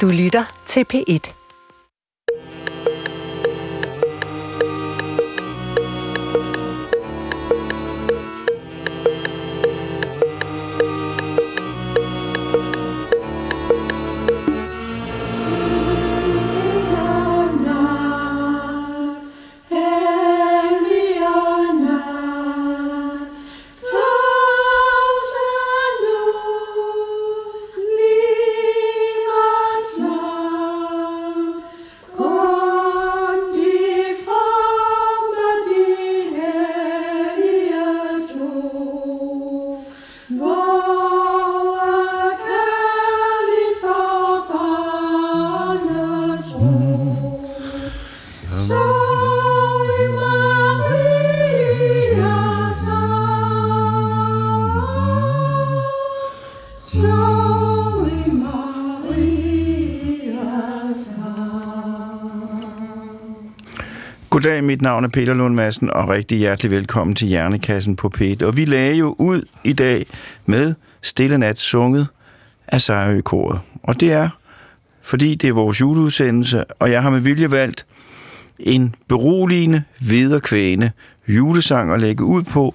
Du lytter til P1. Mit navn er Peter Lund Madsen, og rigtig hjertelig velkommen til Hjernekassen på P1. Og vi lagde jo ud i dag med Stille Nat sunget af Sejrø-koret. Og det er, fordi det er vores juleudsendelse, og jeg har med vilje valgt en beroligende, viderekvægende julesang at lægge ud på,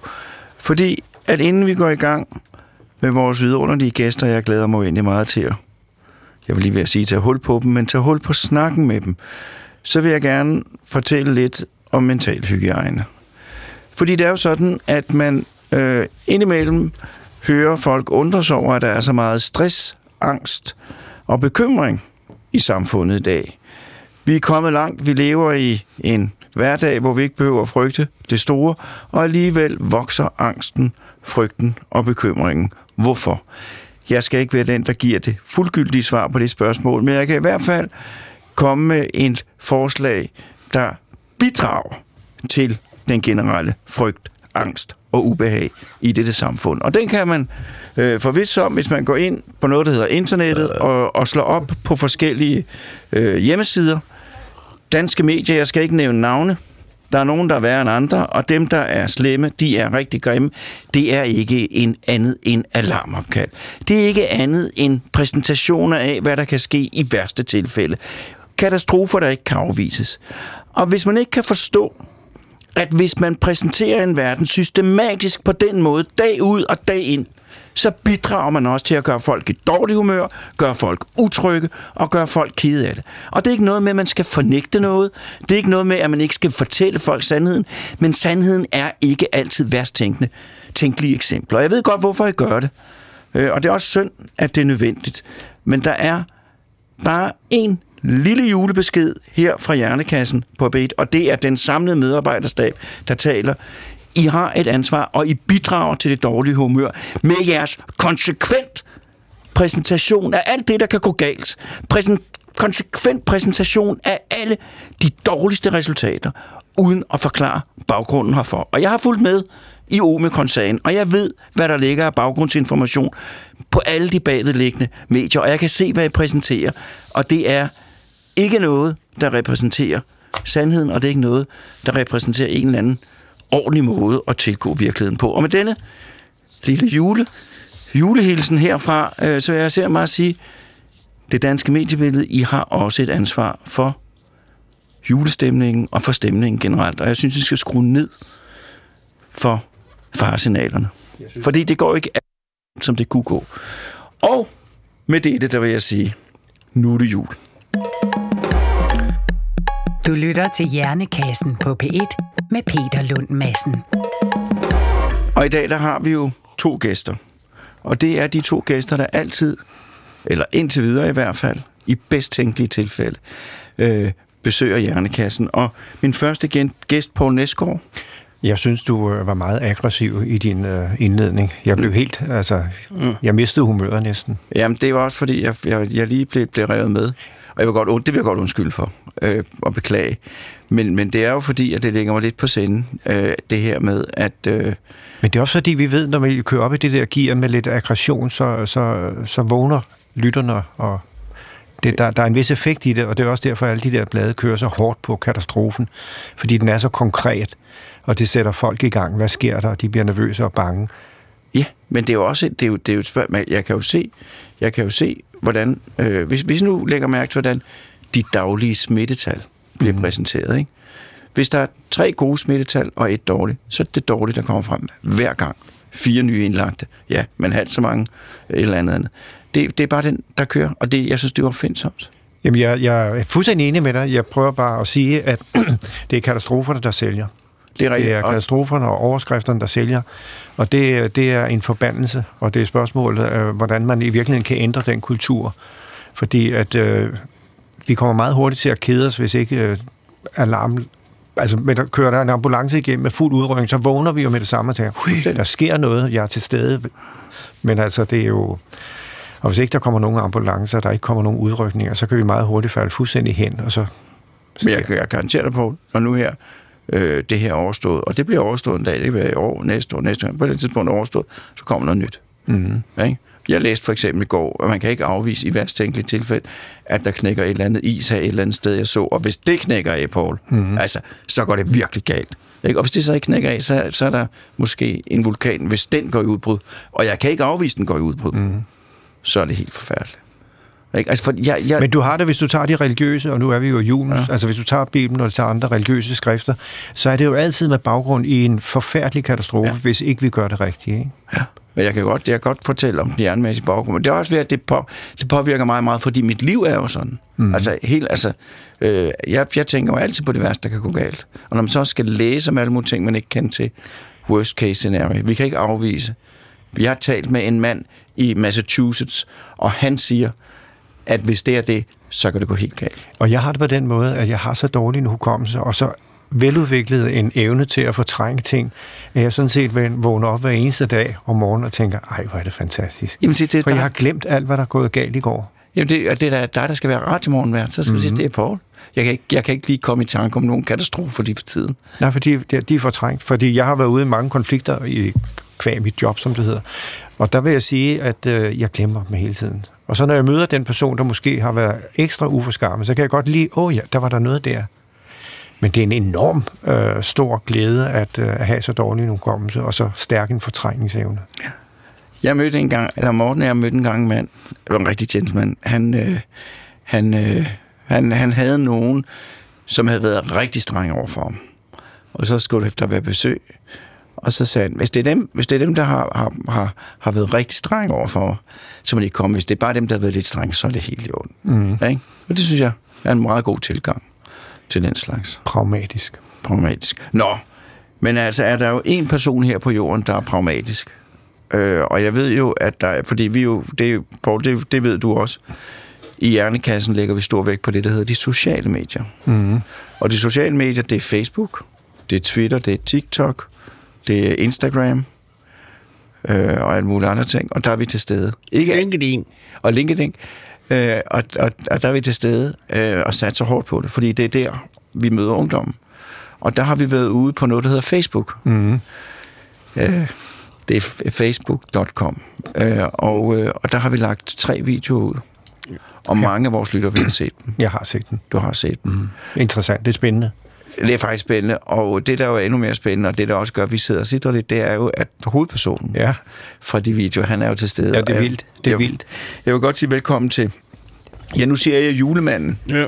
fordi at inden vi går i gang med vores vidunderlige gæster, jeg glæder mig egentlig meget til at, jeg vil lige ved at sige, tage hul på dem, men tage hul på snakken med dem, så vil jeg gerne fortælle lidt om mental hygiejne. Fordi det er jo sådan, at man øh, indimellem hører folk undre sig over, at der er så meget stress, angst og bekymring i samfundet i dag. Vi er kommet langt. Vi lever i en hverdag, hvor vi ikke behøver at frygte det store, og alligevel vokser angsten, frygten og bekymringen. Hvorfor? Jeg skal ikke være den, der giver det fuldgyldige svar på det spørgsmål, men jeg kan i hvert fald komme med et forslag, der bidrager til den generelle frygt, angst og ubehag i dette samfund. Og den kan man øh, forvisse om, hvis man går ind på noget, der hedder internettet, og, og slår op på forskellige øh, hjemmesider. Danske medier, jeg skal ikke nævne navne, der er nogen, der er værre end andre, og dem, der er slemme, de er rigtig grimme. Det er ikke en andet end alarmopkald. Det er ikke andet end præsentationer af, hvad der kan ske i værste tilfælde katastrofer, der ikke kan afvises. Og hvis man ikke kan forstå, at hvis man præsenterer en verden systematisk på den måde, dag ud og dag ind, så bidrager man også til at gøre folk i dårlig humør, gøre folk utrygge og gøre folk kede af det. Og det er ikke noget med, at man skal fornægte noget. Det er ikke noget med, at man ikke skal fortælle folk sandheden. Men sandheden er ikke altid værst tænkende, tænkelige eksempler. Og jeg ved godt, hvorfor jeg gør det. Øh, og det er også synd, at det er nødvendigt. Men der er bare en lille julebesked her fra Hjernekassen på BET, og det er den samlede medarbejderstab, der taler. I har et ansvar, og I bidrager til det dårlige humør med jeres konsekvent præsentation af alt det, der kan gå galt. Præsen- konsekvent præsentation af alle de dårligste resultater, uden at forklare baggrunden herfor. Og jeg har fulgt med i Omikron-sagen, og jeg ved, hvad der ligger af baggrundsinformation på alle de bagvedliggende medier, og jeg kan se, hvad I præsenterer, og det er ikke noget, der repræsenterer sandheden, og det er ikke noget, der repræsenterer en eller anden ordentlig måde at tilgå virkeligheden på. Og med denne lille jule, julehilsen herfra, øh, så jeg ser mig at sige, det danske mediebillede, I har også et ansvar for julestemningen og for stemningen generelt. Og jeg synes, I skal skrue ned for faresignalerne. Fordi det går ikke som det kunne gå. Og med det, der vil jeg sige, nu er det jul. Du lytter til Hjernekassen på P1 med Peter Lund Madsen. Og i dag der har vi jo to gæster. Og det er de to gæster, der altid, eller indtil videre i hvert fald, i bedst tænkelige tilfælde, øh, besøger Hjernekassen. Og min første gæst, Poul Næsgaard. Jeg synes, du øh, var meget aggressiv i din øh, indledning. Jeg blev helt, altså, mm. jeg mistede humøret næsten. Jamen, det var også fordi, jeg, jeg, jeg lige blev, blev revet med. Og jeg vil godt, det vil jeg godt undskylde for øh, og beklage. Men, men det er jo fordi, at det ligger mig lidt på senden, øh, det her med, at... Øh, men det er også fordi, vi ved, når vi kører op i det der gear med lidt aggression, så, så, så vågner lytterne, og det, der, der er en vis effekt i det, og det er også derfor, at alle de der blade kører så hårdt på katastrofen, fordi den er så konkret, og det sætter folk i gang. Hvad sker der? De bliver nervøse og bange. Ja, men det er jo også det er jo, det er jo et spørgsmål. Jeg kan jo se, jeg kan jo se hvordan, øh, hvis, hvis nu lægger mærke til, hvordan de daglige smittetal bliver mm. præsenteret, ikke? Hvis der er tre gode smittetal og et dårligt, så er det dårligt, der kommer frem hver gang. Fire nye indlagte. Ja, men halvt så mange et eller andet. andet. Det, det er bare den, der kører, og det, jeg synes, det var opfindsomt. Jamen, jeg, jeg er fuldstændig enig med dig. Jeg prøver bare at sige, at det er katastroferne, der sælger. Det er rigtigt. Det er katastroferne og overskrifterne, der sælger. Og det, det er en forbandelse, og det er spørgsmålet, øh, hvordan man i virkeligheden kan ændre den kultur. Fordi at øh, vi kommer meget hurtigt til at kede os, hvis ikke øh, alarmen altså, med der kører der en ambulance igennem med fuld udrykning, så vågner vi jo med det samme og tænker, der sker noget, jeg er til stede. Men altså, det er jo... Og hvis ikke der kommer nogen ambulancer, der ikke kommer nogen udrykninger, så kan vi meget hurtigt falde fuldstændig hen, og så... Men jeg, jeg garanterer dig på, når nu her, øh, det her overstået, og det bliver overstået en dag, det kan være i år, næste år, næste år, på det tidspunkt overstået, så kommer noget nyt. Mm-hmm. Ja, ikke? Jeg læste for eksempel i går, at man kan ikke afvise i værst tænkelige tilfælde, at der knækker et eller andet is her et eller andet sted, jeg så. Og hvis det knækker af, Paul, mm-hmm. altså, så går det virkelig galt. Ikke? Og hvis det så ikke knækker af, så, så er der måske en vulkan, hvis den går i udbrud. Og jeg kan ikke afvise, at den går i udbrud. Mm-hmm. Så er det helt forfærdeligt. Ikke? Altså, for jeg, jeg... Men du har det, hvis du tager de religiøse, og nu er vi jo i julen, ja. altså hvis du tager Bibelen og du tager andre religiøse skrifter, så er det jo altid med baggrund i en forfærdelig katastrofe, ja. hvis ikke vi gør det rigtigt. Ikke? Ja. Men jeg kan godt, jeg kan godt fortælle om den hjernemæssige baggrund. Men det er også ved, at det, på, det påvirker mig meget, fordi mit liv er jo sådan. Mm. Altså, helt, altså øh, jeg, jeg tænker jo altid på det værste, der kan gå galt. Og når man så skal læse om alle mulige ting, man ikke kender til, worst case scenario, vi kan ikke afvise. Vi har talt med en mand i Massachusetts, og han siger, at hvis det er det, så kan det gå helt galt. Og jeg har det på den måde, at jeg har så dårlig en hukommelse, og så veludviklet en evne til at fortrænge ting, at jeg sådan set vågner op hver eneste dag om morgenen og tænker, ej, hvor er det fantastisk. Jamen, det, det, For jeg har glemt alt, hvad der er gået galt i går. Jamen, det, det er dig, der skal være radiomorgenvært, så skal mm-hmm. sige, det er Paul. Jeg kan, ikke, jeg kan ikke lige komme i tanke om nogen katastrofe for de for tiden. Nej, fordi de, de er fortrængt. Fordi jeg har været ude i mange konflikter i kvæg mit job, som det hedder. Og der vil jeg sige, at øh, jeg glemmer dem hele tiden. Og så når jeg møder den person, der måske har været ekstra uforskammet, så kan jeg godt lide, åh oh ja, der var der noget der. Men det er en enorm øh, stor glæde at, øh, at have så dårlig en hukommelse, og så stærk en fortrængningsevne. Ja. Jeg mødte en gang, eller Morten jeg mødte en gang en mand, det var en rigtig gentleman, han, øh, han, øh, han, han havde nogen, som havde været rigtig streng over for ham. Og så skulle det efter at være besøg. Og så sagde han, hvis det er dem, hvis det er dem der har, har, har, har været rigtig streng over for mig, så må de komme. Hvis det er bare dem, der har været lidt streng, så er det helt i orden. Mm. Ja, ikke? Og det synes jeg er en meget god tilgang til den slags. Pragmatisk. Pragmatisk. Nå, men altså er der jo en person her på jorden, der er pragmatisk. Øh, og jeg ved jo, at der er, fordi vi jo, det, Paul, det, det ved du også, i hjernekassen lægger vi stor vægt på det, der hedder de sociale medier. Mm. Og de sociale medier, det er Facebook, det er Twitter, det er TikTok, det er Instagram, øh, og alle mulige andre ting, og der er vi til stede. Ikke LinkedIn. Og LinkedIn. Øh, og, og, og der er vi til stede øh, og sat så hårdt på det, fordi det er der, vi møder ungdommen. Og der har vi været ude på noget, der hedder Facebook. Mm. Øh, det er facebook.com. Øh, og, øh, og der har vi lagt tre videoer ud. Og ja. mange af vores lytter vil have set dem. Jeg har set dem. Du har set dem. Mm. Interessant, det er spændende. Det er faktisk spændende, og det, der er jo endnu mere spændende, og det, der også gør, at vi sidder og sidder lidt, det er jo, at hovedpersonen ja. fra de videoer, han er jo til stede. Ja, det er vildt. Det er jeg, vildt. Jeg vil godt sige velkommen til, ja, nu siger jeg julemanden. Ja.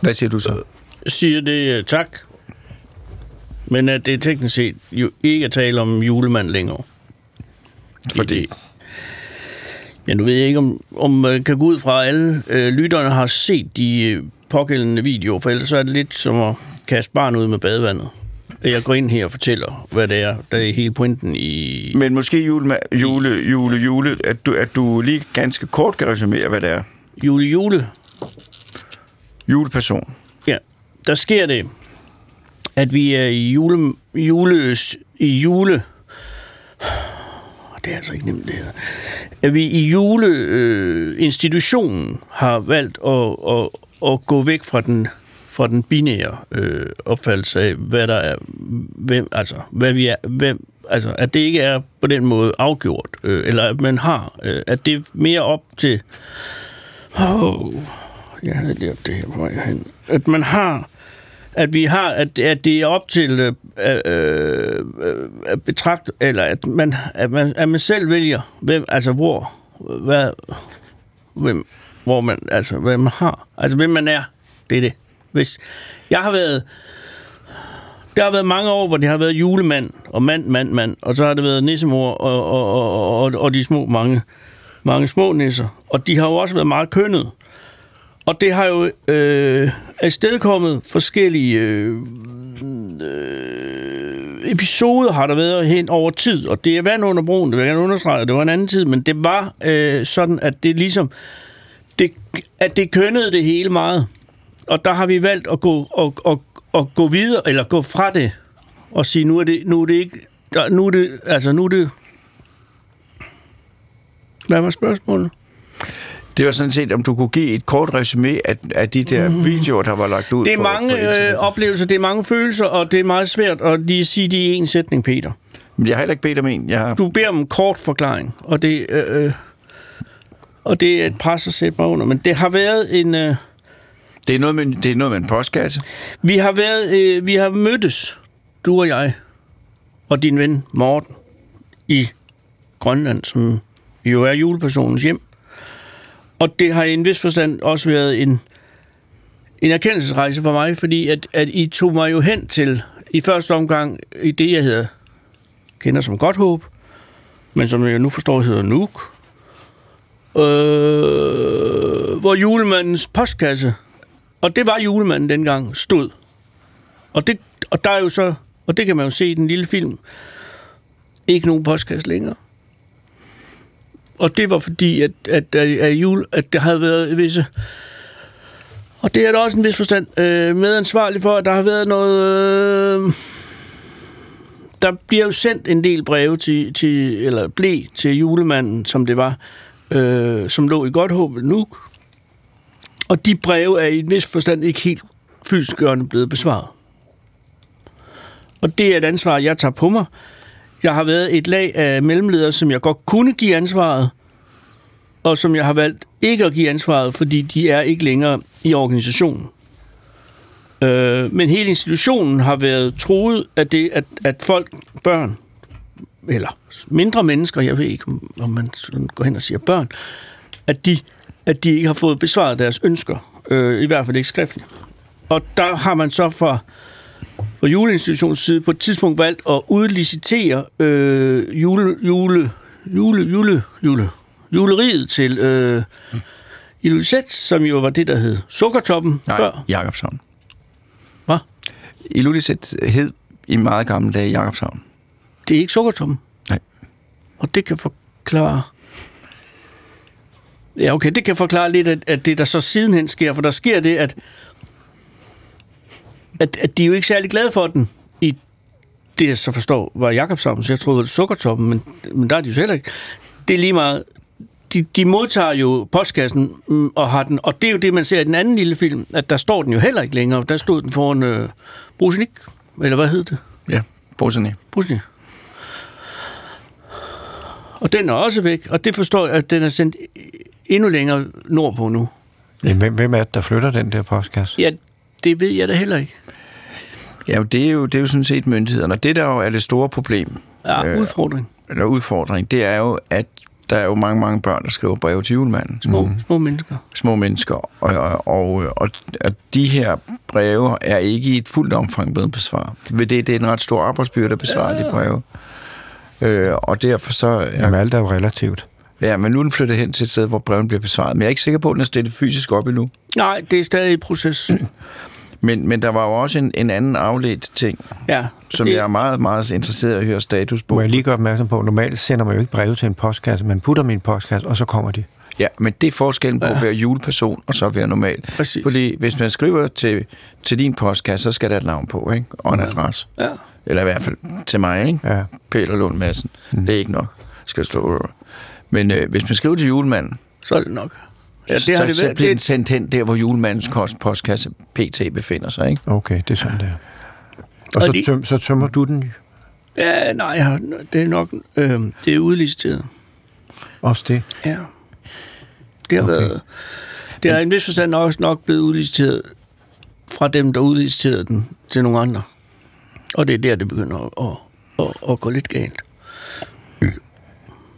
Hvad siger du så? Jeg siger det uh, tak, men at det er teknisk set jo ikke at tale om julemand længere. Fordi? Ja, nu ved jeg ikke, om, om man kan gå ud fra, at alle øh, lytterne har set de øh, pågældende videoer, for ellers er det lidt som at kaste barn ud med badevandet. Jeg går ind her og fortæller, hvad det er. Der er hele pointen i... Men måske jule, jule, jule, jule at, du, at du lige ganske kort kan resumere, hvad det er. Jule, jule. Juleperson. Ja, der sker det, at vi er i jule... jule I jule... Det er altså ikke nemt, det her. At vi i juleinstitutionen øh, har valgt at, at, at gå væk fra den fra den binære øh, opfattelse af, hvad der er, hvem, altså, hvad vi er, hvem, altså, at det ikke er på den måde afgjort, øh, eller at man har, øh, at det er mere op til, oh, jeg havde lært det her på vej hen, at man har, at vi har, at, at det er op til øh, øh, øh at betragte, eller at man, at man, at man selv vælger, hvem, altså hvor, hvad, hvem, hvor man, altså, hvad man har. Altså, hvem man er. Det er det. Hvis jeg har været... Der har været mange år, hvor det har været julemand og mand, mand, mand, og så har det været nissemor og, og, og, og, og de små mange, mange små nisser. Og de har jo også været meget kønnet. Og det har jo øh, afstedkommet forskellige øh, øh, episoder, har der været hen over tid. Og det er vand under broen, det vil jeg gerne understrege, det var en anden tid, men det var øh, sådan, at det ligesom, det, at det kønnede det hele meget. Og der har vi valgt at gå, og, og, og gå videre, eller gå fra det, og sige, nu er det, nu er det ikke, der, nu er det, altså nu er det, hvad var spørgsmålet? Det var sådan set, om du kunne give et kort resume af, af de der videoer, der var lagt ud Det er på, mange på øh, oplevelser, det er mange følelser, og det er meget svært at lige sige det i en sætning, Peter. Men jeg har heller ikke bedt om en. Jeg har... Du beder om en kort forklaring, og det, øh, øh, og det er et pres at sætte mig under. Men det har været en... Øh, Det, er noget med, det er noget med en postkasse. vi har været, øh, vi har mødtes, du og jeg, og din ven Morten, i Grønland, som jo er julepersonens hjem. Og det har i en vis forstand også været en, en erkendelsesrejse for mig, fordi at, at I tog mig jo hen til, i første omgang, i det, jeg hedder, kender som Godt Håb, men som jeg nu forstår hedder Nuuk, øh, hvor julemandens postkasse, og det var julemanden dengang, stod. Og, det, og der er jo så, og det kan man jo se i den lille film, ikke nogen postkasse længere. Og det var fordi, at, at, at, at, jul, at der havde været visse... Og det er der også en vis forstand øh, medansvarlig for, at der har været noget... Øh, der bliver jo sendt en del breve til, til eller blev til julemanden, som det var, øh, som lå i Godthåb nu. Og de breve er i en vis forstand ikke helt fyldskørende blevet besvaret. Og det er et ansvar, jeg tager på mig. Jeg har været et lag af mellemledere, som jeg godt kunne give ansvaret, og som jeg har valgt ikke at give ansvaret, fordi de er ikke længere i organisationen. Øh, men hele institutionen har været troet af det, at, at folk, børn, eller mindre mennesker, jeg ved ikke, om man går hen og siger børn, at de, at de ikke har fået besvaret deres ønsker, øh, i hvert fald ikke skriftligt. Og der har man så fra, fra juleinstitutionens side på et tidspunkt valgt at udlicitere øh, jule, jule, jule, jule, jule, juleriet til øh, Illuset, som jo var det, der hed Sukkertoppen Nej, før. Jakobshavn. Hvad? Illulisset hed i meget gamle dage Jakobshavn. Det er ikke Sukkertoppen. Nej. Og det kan forklare... Ja, okay, det kan forklare lidt, at, at det der så sidenhen sker, for der sker det, at, at, at de er jo ikke særlig glade for den i det, jeg så forstår, var Jakobshavn, så jeg troede, det var Sukkertoppen, men, men der er de jo heller ikke. Det er lige meget... De, de modtager jo postkassen mm, og har den, og det er jo det, man ser i den anden lille film, at der står den jo heller ikke længere. Der stod den foran øh, Brusenik, eller hvad hed det? Ja, Boserne. Pludselig. Og den er også væk, og det forstår jeg, at den er sendt endnu længere nordpå nu. Jamen, hvem, hvem er det, der flytter den der postkasse? Ja, det ved jeg da heller ikke. Ja, det er jo, det er jo sådan set myndighederne. Og det, der jo er det store problem, Ja, Øh, øh, udfordring. eller udfordring, det er jo, at der er jo mange, mange børn, der skriver breve til julemanden. Små, mm. små mennesker. Små mennesker. Og, og, og, og, og de her breve er ikke i et fuldt omfang blevet besvaret. Ved det, det er en ret stor arbejdsbyrde at besvare ja. de breve. Øh, og derfor så... Er, Jamen, alt er jo relativt. ja, men nu er den flyttet hen til et sted, hvor breven bliver besvaret. Men jeg er ikke sikker på, at den er stillet fysisk op endnu. Nej, det er stadig i proces. Men, men der var jo også en, en anden afledt ting, Ja, som det, jeg er meget, meget interesseret i at høre status på. Må jeg lige gøre opmærksom på, normalt sender man jo ikke breve til en postkasse. Man putter dem i en postkasse, og så kommer de. Ja, men det er forskellen på at være juleperson og så være normal. Præcis. Fordi hvis man skriver til, til din postkasse, så skal der et navn på, ikke? Og en adresse. Ja. Eller i hvert fald til mig, ikke? Ja. Peter Lund Madsen. Mm. Det er ikke nok. Skal stå. Men øh, hvis man skriver til julemanden, Så er det nok. Ja, det så, har det så været. bliver den sendt hen der, hvor julemandens kost, postkasse PT befinder sig, ikke? Okay, det er sådan, det er. Og Og så, de- tøm, så tømmer du den ja, nej, jeg har- det er nok... Øh, det er udliciteret. også det. Ja. Det har Okay. været... Det har i en vis forstand også nok blevet udliciteret fra dem, der udliciterede den til nogle andre. Og det er der, det begynder at, at, at, at gå lidt galt.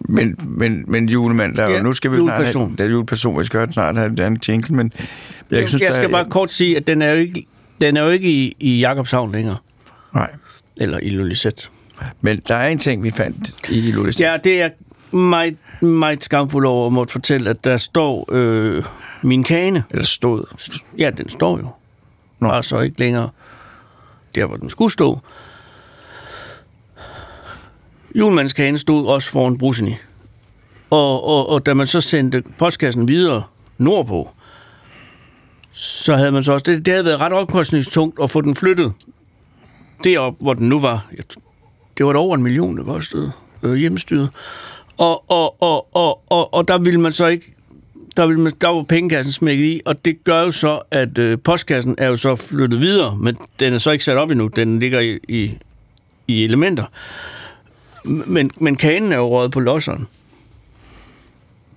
Men, men, men julemand, der, ja, nu skal vi snart have, der er juleperson, vi skal høre snart have en jingle, men jeg, Jeg, synes, jeg der skal er- bare kort sige, at den er jo ikke, den er jo ikke i, i Jakobshavn længere. Nej, Eller i Lulisette. men der er en ting, vi fandt i Lulis. Ja, det er meget, meget skamfuld over at måtte fortælle, at der står øh, min kane. Eller stod. Ja, den står jo. Nå. Bare så ikke længere der, hvor den skulle stå. Julemandskagen stod også foran Bruseni. Og, og, og da man så sendte postkassen videre nordpå, så havde man så også... Det, det havde været ret omkostningstungt at få den flyttet derop, hvor den nu var. Det var da over en million, det kostede øh, hjemmestyret. Og, og, og, og, og, og der ville man så ikke der, vil man, der var pengekassen smækket i, og det gør jo så, at øh, postkassen er jo så flyttet videre, men den er så ikke sat op endnu, den ligger i, i, i elementer. Men, men kanen er jo røget på losseren.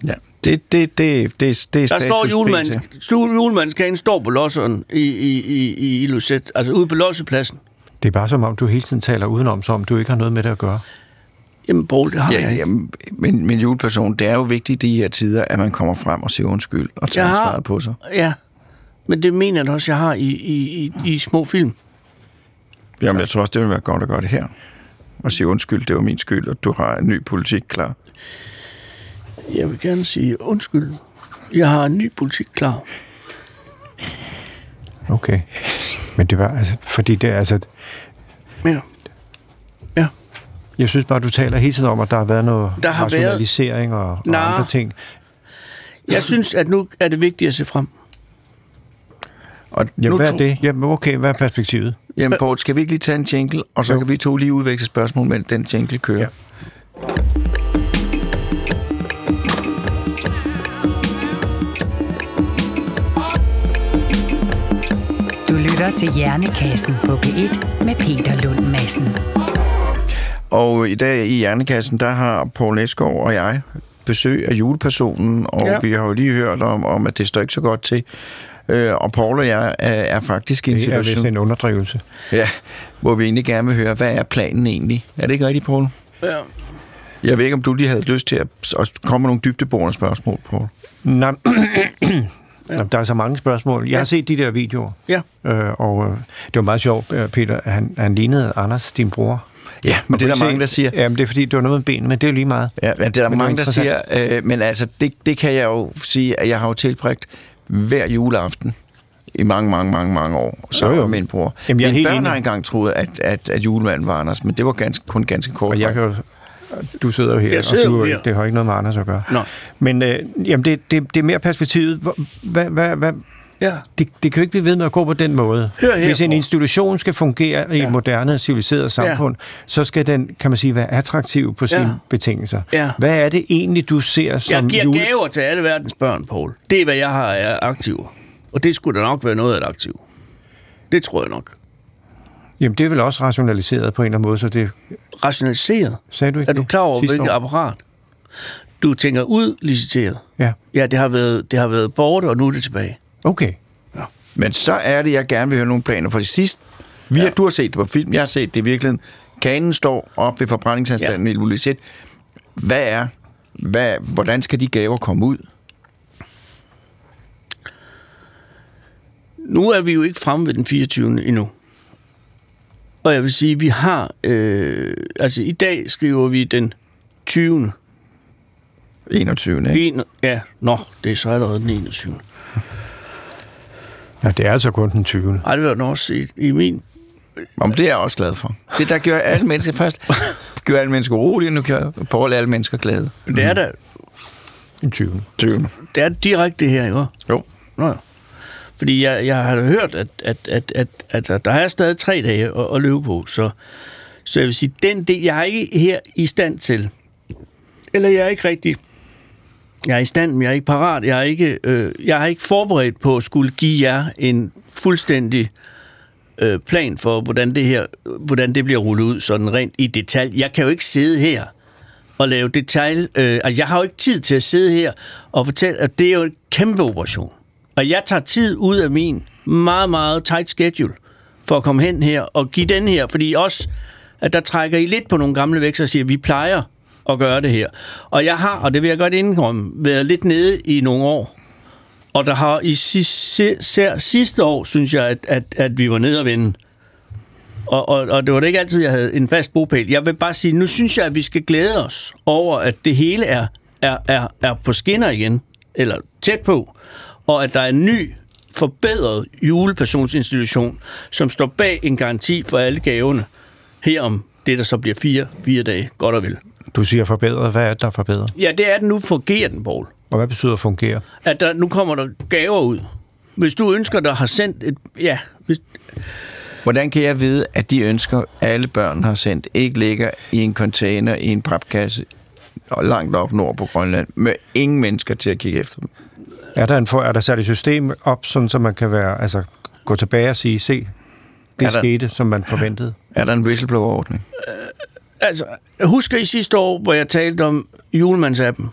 Ja. Det, det, det, det, det er Der står stu- julemandskagen står på losseren i, i, i, i, i Lucet, altså ude på lossepladsen. Det er bare som om, du hele tiden taler udenom, som om du ikke har noget med det at gøre. Jamen, Poul, det har jeg Ja, ikke. jamen, men, men juleperson, det er jo vigtigt i de her tider, at man kommer frem og siger undskyld og tager Jeg har- ansvaret på sig. Ja, men det mener jeg også, jeg har i, i, i, i små film. Jamen, jeg tror også, det vil være godt at gøre det her. Og sige undskyld, det var min skyld, og du har en ny politik klar. Jeg vil gerne sige undskyld. Jeg har en ny politik klar. Okay. Men det var altså, fordi det er altså. Ja. Jeg synes bare, du taler hele tiden om, at der har været noget Der har været- rationalisering og, og Nå. andre ting. Jeg synes, at nu er det vigtigt at se frem. Og Jamen, nu hvad er det? Jamen, okay, hvad er perspektivet? Jamen, Poul, skal vi ikke lige tage en jingle, og så Jo. kan vi to lige udveksle spørgsmål, mens den jingle kører. Ja. Du lytter til Hjernekassen på P1 med Peter Lund Madsen. Og i dag i Hjernekassen, der har Poul Næsgaard og jeg besøg af julepersonen, og ja. Ja. vi har jo lige hørt om, om, at det står ikke så godt til. Øh, og Paul og jeg er, er faktisk i en Det er vist situation, en underdrivelse. ja, hvor vi egentlig gerne vil høre, hvad er planen egentlig? Er det ikke rigtigt, Paul? Ja. Jeg ved ikke, om du lige havde lyst til at, at komme med nogle dybdeborende spørgsmål, Paul. Nej, ja. der er så mange spørgsmål. Jeg har set de der videoer, Ja. øh, og øh, det var meget sjovt, øh, Peter. Han, han lignede Anders, din bror. Ja, men det er der mange, der siger. Jamen, det er fordi, det var noget med benene, men det er jo lige meget. Ja, men det er der Men er mange, der siger, øh, men altså, det, det kan jeg jo sige, at jeg har jo tilprægt hver juleaften i mange, mange, mange, mange år, så Jo, jo. min bror. Jamen, jeg er Mine helt børn enig. har engang troet, at, at, at julemanden var Anders, men det var ganske, kun ganske kort. Og jeg kan jo, du sidder jo her, Jeg sidder og du, her. det har ikke noget med Anders at gøre. Nå. Men øh, jamen, det, det, det er mere perspektivet. Hvad, hvad, hvad, Ja. det, det kan jo ikke blive ved med at gå på den måde. Hør her, Hvis en institution skal fungere i Ja. et moderne, civiliseret samfund, så skal den, kan man sige, være attraktiv på sine Ja. betingelser. Ja. Hvad er det egentlig, du ser som Jeg giver jule... gaver til alle verdens børn, Paul. Det er, hvad jeg har af aktiver. Og det skulle da nok være noget af et aktiv. Det tror jeg nok. Jamen, det er vel også rationaliseret på en eller anden måde, så det Rationaliseret. sagde du ikke Er du klar over, hvilket apparat? Du tænker ud liciteret. Ja, Ja, det har været, det har været borte, og nu er det tilbage. Okay. Men så er det, jeg gerne vil høre nogle planer, for det sidste, vi har, du har set det på film, jeg har set det i virkeligheden. Kanen står op ved forbrændingsanstalten ja. i Lulisset. Hvad er, hvad, hvordan skal de gaver komme ud? Nu er vi jo ikke fremme ved den 24. endnu. Og jeg vil sige, vi har... Øh, altså, i dag skriver vi den 20. 21. Ikke? En, ja, nå, det er så allerede den 21. Ja, det er altså kun den 20. Ej, det var også i, i min... Om det er jeg også glad for. Det der gør alle mennesker først. Gør alle mennesker urolige, nu gør Paul alle mennesker glade. Det er da Den 20. 20. det er direkte det her, ikke? Jo. Nå ja. Fordi jeg, jeg har hørt, at, at, at, at, at, at der er stadig tre dage at, at løbe på, så, så jeg vil sige, den del, jeg er ikke her i stand til, eller jeg er ikke rigtig, jeg er i stand, men jeg er ikke parat, jeg er ikke, øh, jeg har ikke forberedt på at skulle give jer en fuldstændig øh, plan for, hvordan det her, hvordan det bliver rullet ud, sådan rent i detalj. Jeg kan jo ikke sidde her og lave detalj. Øh, altså, jeg har jo ikke tid til at sidde her og fortælle, at det er jo en kæmpe operation. Og jeg tager tid ud af min meget, meget tight schedule for at komme hen her og give den her, fordi også, at der trækker I lidt på nogle gamle vækster og siger, at vi plejer at gøre det her. Og jeg har, og det vil jeg godt indrømme, været lidt nede i nogle år. Og der har i sidste, sidste år, synes jeg, at, at, at vi var nede og vende. Og, og, og det var det ikke altid, jeg havde en fast bopæl. Jeg vil bare sige, nu synes jeg, at vi skal glæde os over, at det hele er, er, er, er på skinner igen, eller tæt på, og at der er en ny, forbedret julepersonsinstitution, som står bag en garanti for alle gaverne her om det, der så bliver fire, fire dage, godt og vel. Du siger forbedret. Hvad er det, der er forbedret? Ja, det er den nu, fungerer den, Poul. Og hvad betyder fungere? At der, nu kommer der gaver ud. Hvis du ønsker, der har sendt et... Ja, hvis, Hvordan kan jeg vide, at de ønsker, alle børn har sendt, ikke ligger i en container, i en papkasse, og langt op nord på Grønland, med ingen mennesker til at kigge efter dem? Er der, en for, er der sat et system op, sådan, så man kan være, altså, gå tilbage og sige, se, det Er der- skete, som man forventede? Er der en whistleblower-ordning? Altså, husker I sidste år, hvor jeg talte om julemandsappen?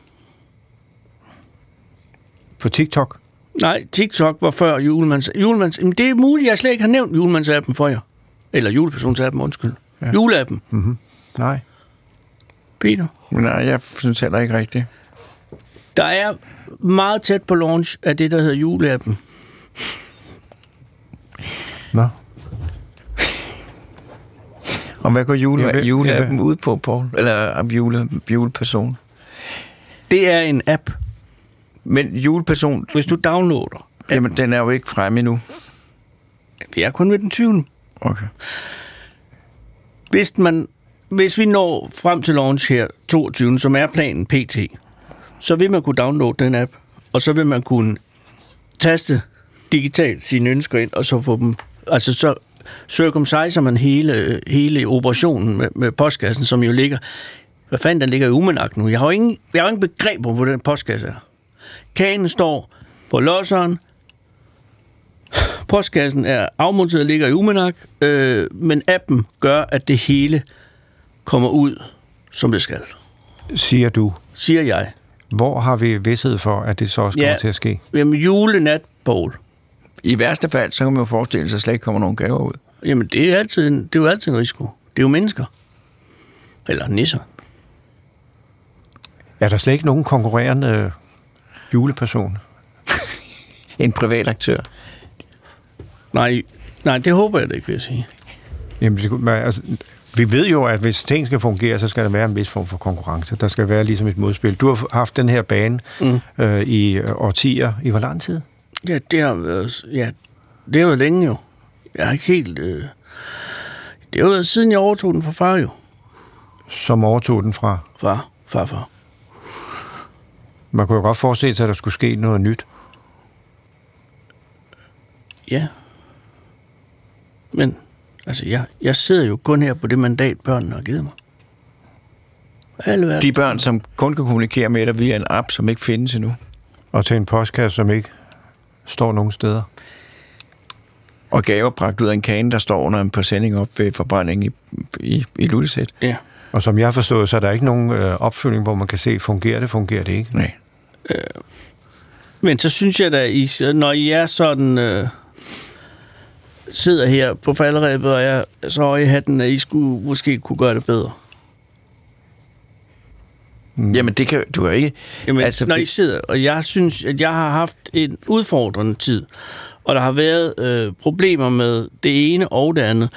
På TikTok? Nej, TikTok var før julemands... julemands men det er muligt, jeg slet ikke har nævnt julemandsappen for jer. Eller julepersonsappen, undskyld. Ja. Juleappen. Nej. Peter. Nej, jeg synes heller ikke rigtigt. Der er meget tæt på launch af det, der hedder juleappen. Nå. Og hvad går jule, vil- juleappen ud på, Paul? Eller øh, jule, juleperson? Det er en app. Men juleperson, Hvis du downloader... jamen, den er jo ikke fremme endnu. Vi er kun ved den 20. Okay. Hvis, man, hvis vi når frem til launch her 22, som er planen PT, så vil man kunne downloade den app, og så vil man kunne taste digitalt sine ønsker ind, og så få dem... Altså så circumciser man hele, hele operationen med, med postkassen, som jo ligger... Hvad fanden, den ligger i Umenak nu? Jeg har jo ingen, jeg har ingen begreb om, hvor den postkasse er. Kagen står på losseren, Postkassen er afmonteret og ligger i Umenak, øh, men appen gør, at det hele kommer ud, som det skal, Siger du. siger jeg. Hvor har vi vidsthed for, at det så også kommer Ja. til at ske? Jamen, julenat, Poul. I værste fald, så kan man jo forestille sig, at slet ikke kommer nogen gaver ud. Jamen, det er, altid en, det er jo altid en risiko. Det er jo mennesker. Eller nisser. Er der slet ikke nogen konkurrerende øh, juleperson? En privat aktør. Nej, nej, det håber jeg da ikke, vil jeg sige. Jamen, det, man, altså, vi ved jo, at hvis ting skal fungere, så skal der være en vis form for konkurrence. Der skal være ligesom et modspil. Du har haft den her bane Mm. øh, i øh, årtier. I hvor lang tid? Ja, det har været, ja, det har været længe jo. Jeg har ikke helt... Øh, det har været siden jeg overtog den fra far jo. Som overtog den fra... Far, far, far. Man kunne jo godt forestille sig, at der skulle ske noget nyt. Ja. Men, altså, jeg, jeg sidder jo kun her på det mandat, børnene har givet mig. Alle. De børn, som kun kan kommunikere med dig via en app, som ikke findes endnu. Og til en postkasse, som ikke står nogen steder. Og gaver bragt ud af en kane, der står under en præsending op ved forbrænding i, i, i Luttesæt. Ja. Og som jeg har forstået, så er der ikke nogen øh, opfølging, hvor man kan se, fungerer det, fungerer det ikke. Nej. Men så synes jeg da, I, når I er sådan... Øh, sidder her på falderæbet, og jeg så i hatten, at I skulle måske kunne gøre det bedre. Mm. Jamen, det kan du jo ikke. Jamen, Altså, når I sidder, og jeg synes, at jeg har haft en udfordrende tid, og der har været øh, problemer med det ene og det andet,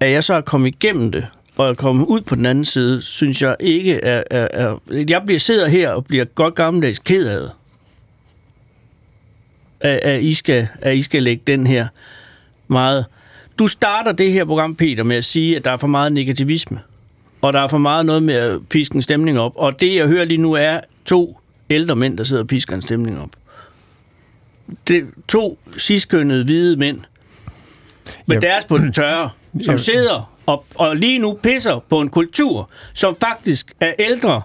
at jeg så er kommet igennem det, og er kommet ud på den anden side, synes jeg ikke er... er, er jeg bliver sidder her og bliver godt gammeldags ked af det. At, at, I skal, at I skal lægge den her meget... Du starter det her program, Peter, med at sige, at der er for meget negativisme og der er for meget noget med at piske en stemning op. Og det, jeg hører lige nu, er to ældre mænd, der sidder og pisker en stemning op. Det to sidstkønnede hvide mænd med Ja. deres på den tørre, som Ja. sidder og, og lige nu pisser på en kultur, som faktisk er ældre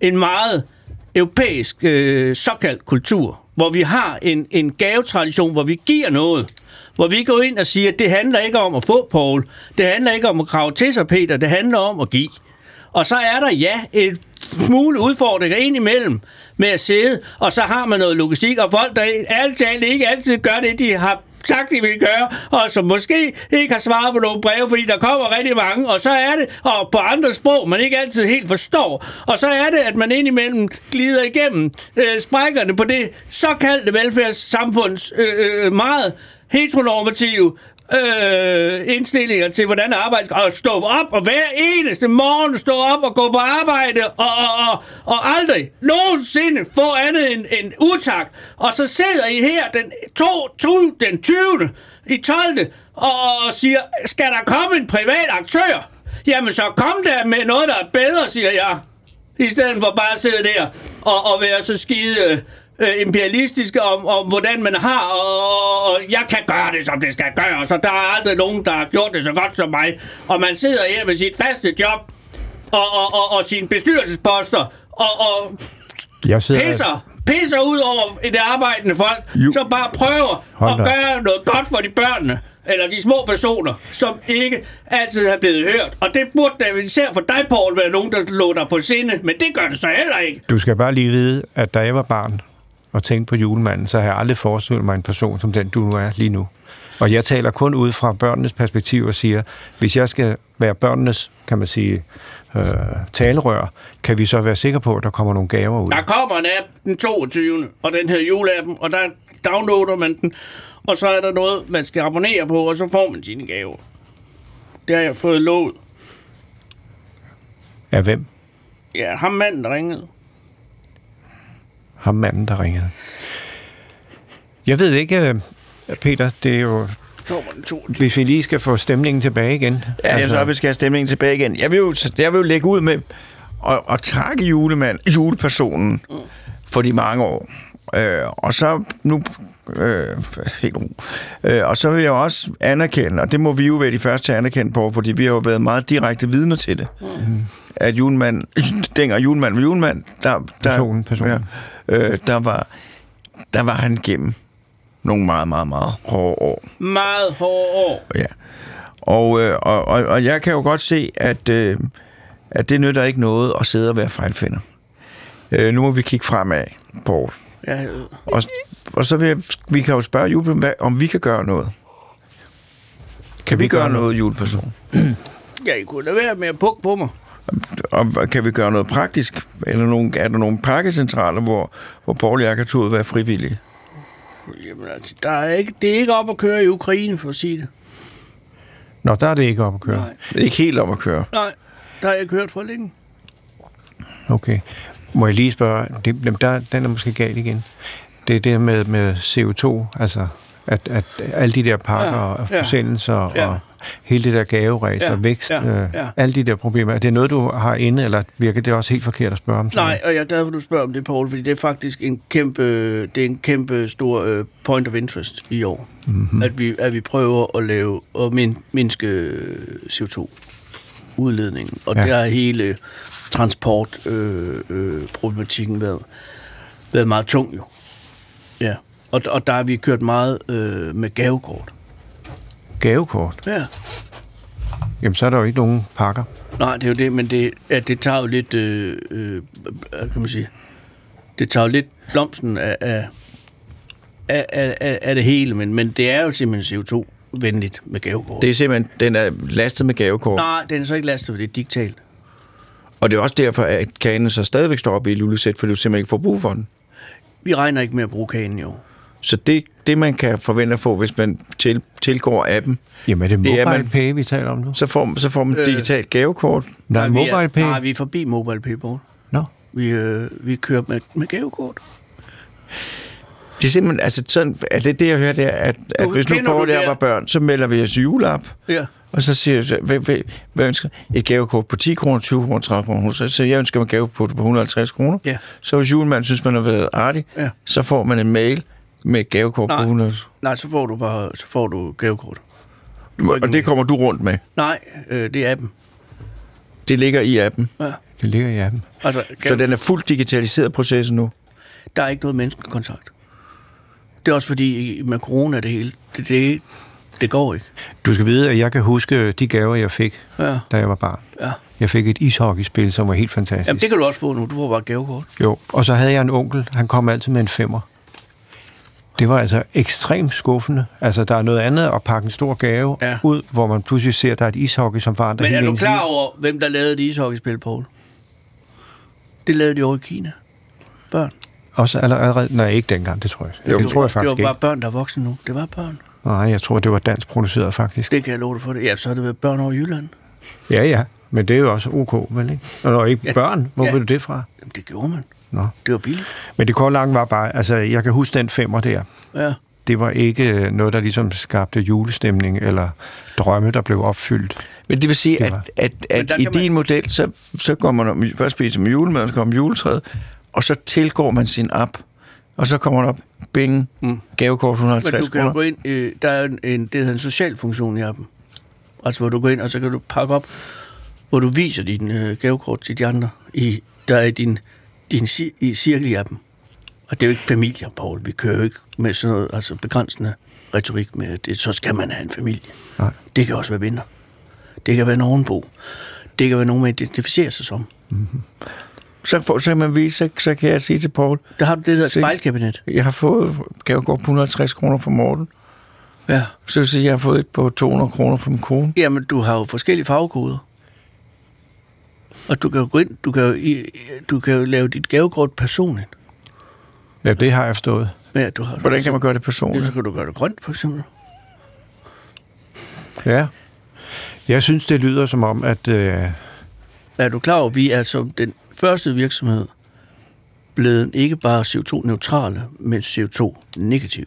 end meget europæisk øh, såkaldt kultur, hvor vi har en, en gavetradition, hvor vi giver noget, hvor vi går ind og siger, at det handler ikke om at få, Paul, det handler ikke om at grave til sig, Peter, det handler om at give. Og så er der, ja, et smule udfordringer ind imellem med at sidde, og så har man noget logistik, og folk, der altid ikke altid gør det, de har sagt, de vil gøre, og som måske ikke har svaret på nogle breve, fordi der kommer rigtig mange, og så er det, og på andre sprog, man ikke altid helt forstår, og så er det, at man indimellem glider igennem øh, sprækkerne på det såkaldte velfærdssamfunds øh, øh, meget heteronormative øh, indstillinger til, hvordan arbejde skal og stå op og hver eneste morgen stå op og gå på arbejde og, og, og, og aldrig nogensinde få andet end end utak. Og så sidder I her den, to, to, den 20. i 12. Og, og siger, skal der komme en privat aktør? Jamen så kom der med noget, der er bedre, siger jeg. I stedet for bare at sidde der og, og være så skide øh, imperialistiske om, om, hvordan man har, og, og jeg kan gøre det, som det skal gøres, og der er aldrig nogen, der har gjort det så godt som mig. Og man sidder her med sit faste job, og, og, og, og sine bestyrelsesposter, og, og Jeg sidder... pisser, pisser ud over det arbejdende folk, Jo. som bare prøver Hold at da. gøre noget godt for de børnene, eller de små personer, som ikke altid har blevet hørt. Og det burde da især for dig, Paul, være nogen, der lå dig på sinde, men det gør det så heller ikke. Du skal bare lige vide, at da jeg var barn og tænkte på julemanden, så har jeg aldrig forestillet mig en person som den, du nu er lige nu. Og jeg taler kun ud fra børnenes perspektiv og siger, hvis jeg skal være børnenes, kan man sige, øh, talerør, kan vi så være sikre på, at der kommer nogle gaver ud? Der kommer en app den 22. og den her juleappen, og der downloader man den, og så er der noget, man skal abonnere på, og så får man sine gaver. Det har jeg fået lovet. Af hvem? Ja, ham manden, der ringede. Ham manden, der ringede. Jeg ved ikke, øh, Peter, det er jo... Kommer den 22. Hvis vi lige skal få stemningen tilbage igen. Ja, altså, så vi skal have stemningen tilbage igen. Jeg vil jo, jeg vil jo lægge ud med at, at takke julemand, julepersonen for de mange år. Øh, og så nu... Øh, helt ro. Øh, og så vil jeg også anerkende, og det må vi jo være de første til at anerkende på, fordi vi har jo været meget direkte vidner til det. Mm. At julemand, dengang julemand var julemand, der, der, Personen, personen. Ja, øh, der, var, der var han gennem nogle meget, meget, meget hårde år. Meget hårde år. Ja. Og, øh, og, og, og jeg kan jo godt se, at, øh, at det nytter ikke noget at sidde og være fejlfinder. Øh, nu må vi kigge fremad, Poul. Ja, Og, og så vil jeg, vi kan jo spørge julepersonen, om vi kan gøre noget. Kan vi gøre noget, juleperson? ja, I kunne da være med at pukke på mig. Og kan vi gøre noget praktisk? Eller nogle, er der nogle pakkecentraler, hvor, hvor Poul og jeg kan tage ud og være frivillige? Jamen, altså, der er ikke, det er ikke op at køre i Ukraine, for at sige det. Nå, der er det ikke op at køre. Nej, Det er ikke helt om at køre. nej, der har jeg ikke hørt for længe. Okay. Må jeg lige spørge, det, der, den er måske galt igen. Det er det med, med CO2, altså at, at alle de der pakker Ja, ja, og ja, forsendelser ja. og hele det der gaveræs Ja, og vækst, ja, øh, ja. alle de der problemer, er det noget, du har inde, eller virker det også helt forkert at spørge om? sådan Nej, og jeg er glad for, at du spørger om det, Paul, fordi det er faktisk en kæmpe, det er en kæmpe stor uh, point of interest i år. Mm-hmm. At, vi, at vi prøver at lave og min, mindske øh, CO2-udledningen. Og Ja. ja. der har hele transportproblematikken øh, øh, problematikken været, været meget tung jo. Ja. Og, og der har vi kørt meget øh, med gavekort. Gavekort? Ja. Jamen, så er der jo ikke nogen pakker. Nej, det er jo det, men det, ja, det tager jo lidt, øh, øh, kan man sige, det tager jo lidt blomsten af, af, af, af, af- af det hele, men, men det er jo simpelthen CO2-venligt med gavekort. Det er simpelthen, den er lastet med gavekort. Nej, den er så ikke lastet, for det er digitalt. Og det er også derfor, at kagen så stadigvæk står oppe i Lulusæt, for du simpelthen ikke får brug for den. Vi regner ikke med at bruge kagen i år. Så det, det man kan forvente at få, hvis man til, tilgår appen, Jamen, er det Det mobile er, man... man- pay, vi taler om nu? så får, så får man et Øh. digitalt gavekort. Nej, vi er, mobile pay? Nej, vi er forbi mobile pay, Paul. Nå. Vi, øh, vi kører med, med gavekort. Det er simpelthen, altså sådan, er det det, jeg hører, det er, at, at Nu hvis nu jeg det var børn, så melder vi os juleap, Ja. og så siger jeg, hvad, hvad, hvad ønsker? Et gavekort på 10 kroner, 20 kroner, 30 kroner. Så, så jeg ønsker mig gave på, på 150 kroner. Ja. Så hvis julemanden synes, man har været artig, Ja. så får man en mail med gavekort Nej. på 100. Nej, så får du bare så får du gavekort. Du Og det kommer du rundt med. Nej, øh, det er appen. Det ligger i appen. Ja. Det ligger i appen. Altså, Så den er fuldt digitaliseret processen nu. der er ikke noget menneskekontakt. Det er også fordi, med corona det hele, det, det, det går ikke. Du skal vide, at jeg kan huske de gaver, jeg fik, Ja, da jeg var barn. ja. Jeg fik et ishockeyspil, som var helt fantastisk. Jamen, det kan du også få nu. Du får bare et gavekort. Jo, og så havde jeg en onkel, han kom altid med en femmer. Det var altså ekstremt skuffende. Altså, der er noget andet at pakke en stor gave Ja. ud, hvor man pludselig ser, at der er et ishockey, som forandrer Men er hele du klar over, hvem der lavede det ishockeyspil, Poul? Det lavede de over i Kina. Børn. Også allerede... Nej, ikke dengang, det tror jeg. Det, det tror jeg faktisk Det var bare ikke. børn, der er voksne nu. Det var børn. Nej, jeg tror, det var dansk produceret, faktisk. Det kan jeg love dig for det. Ja, så har det været børn over Jylland. Ja, ja. Men det er jo også ok, vel ikke? Og ikke børn, hvor Ja. ja. vil du det fra? Jamen, det gjorde man. Nå. Det var billigt. Men det korte lange var bare... Altså, jeg kan huske den femmer der. Ja. Det var ikke noget, der ligesom skabte julestemning eller drømme, der blev opfyldt. Men det vil sige, Det at, var- at, Men at der i man- din model, så, så går man om, først spiser man julemad, så kommer juletræet, og så tilgår man sin app, og så kommer man op, bing, Mm. gavekort Men 150 du kan kroner. gå ind, øh, der er en, en, det hedder en social funktion i appen. Altså, hvor du går ind, og så kan du pakke op, hvor du viser din øh, gavekort til de andre, i, der er i din, din ci- i cirkel i appen. Og det er jo ikke familier, Paul. Vi kører jo ikke med sådan noget altså begrænsende retorik med, at det, så skal man have en familie. Nej. Det kan også være venner. Det kan være en ovenbo. Det kan være nogen, man identificerer sig som. Så, får, så, man vise, så, så kan jeg sige til Paul, Der har du det, der Se. spejlkabinet. jeg har fået gavekort på 150 kroner fra Morten. Ja. Så vil jeg sige, jeg har fået et på 200 kroner fra min kone. Jamen, du har jo forskellige farvekoder. Og du kan jo gå ind, du kan jo, du kan jo lave dit gavekort personligt. Ja, det har jeg forstået. Ja, du har, Hvordan kan man gøre det Ja, personligt? så kan du gøre det grønt, for eksempel. Ja. Jeg synes, det lyder som om, at... Øh, Er du klar over, at vi er som den første virksomhed blevet ikke bare CO2-neutrale, men CO2-negative.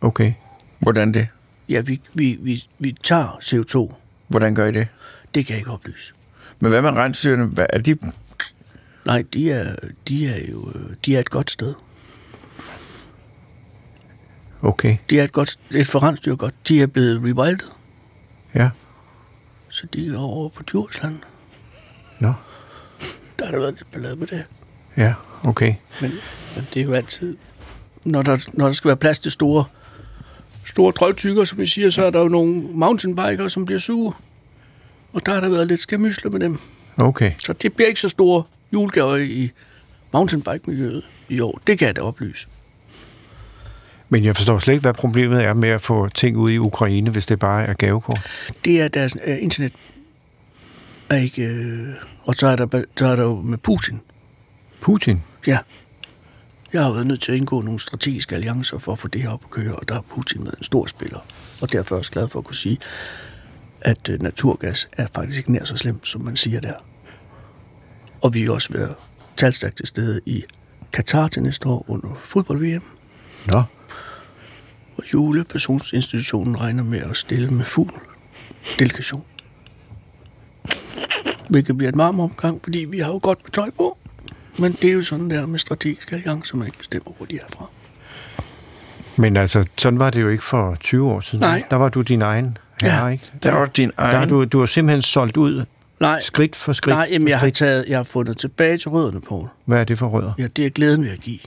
okay. Hvordan det? Ja, vi, vi, vi, vi tager CO2. Hvordan gør I det? Det kan jeg ikke oplyse. Men hvad med rensdyrene? Er de? Nej, de er, de er jo de er et godt sted. Okay. De er et godt et forrensdyr godt. De er blevet rewildet, Ja. så de er over på Djursland. Nå. Der har der været lidt ballade med det. Ja, okay. Men, men det er jo altid... Når der, når der skal være plads til store, store drøvtykker, som vi siger, så er der jo nogle mountainbikere, som bliver sure. Og der har der været lidt skamysler med dem. Okay. Så det bliver ikke så store julegaver i mountainbike-miljøet i år. Det kan jeg da oplyse. Men jeg forstår slet ikke, hvad problemet er med at få ting ud i Ukraine, hvis det bare er gavekort. Det er deres uh, internet. Er ikke, øh, og så er, der, så er der jo med Putin. Putin? Ja. Jeg har været nødt til at indgå nogle strategiske alliancer for at få det her op at køre, og der er Putin med en stor spiller. Og derfor er jeg også glad for at kunne sige, at øh, naturgas er faktisk ikke nær så slemt, som man siger der. Og vi er også være talstærkt til stede i Katar til næste år under fodbold-VM. Nå. Og julepersonsinstitutionen regner med at stille med fuld delegation. Hvilket bliver en varm omgang, fordi vi har jo godt med tøj på. Men det er jo sådan der med strategiske alliancer, man ikke bestemmer, hvor de er fra. Men altså, sådan var det jo ikke for 20 år siden. Nej. Der var du din egen herre, Ja. ikke? Der var din Der har egen... du, du har simpelthen solgt ud Nej, skridt for skridt. nej jamen, for jeg har, skridt. taget, jeg har fundet tilbage til rødderne, Poul. Hvad er det for rødder? Ja, det er glæden ved at give.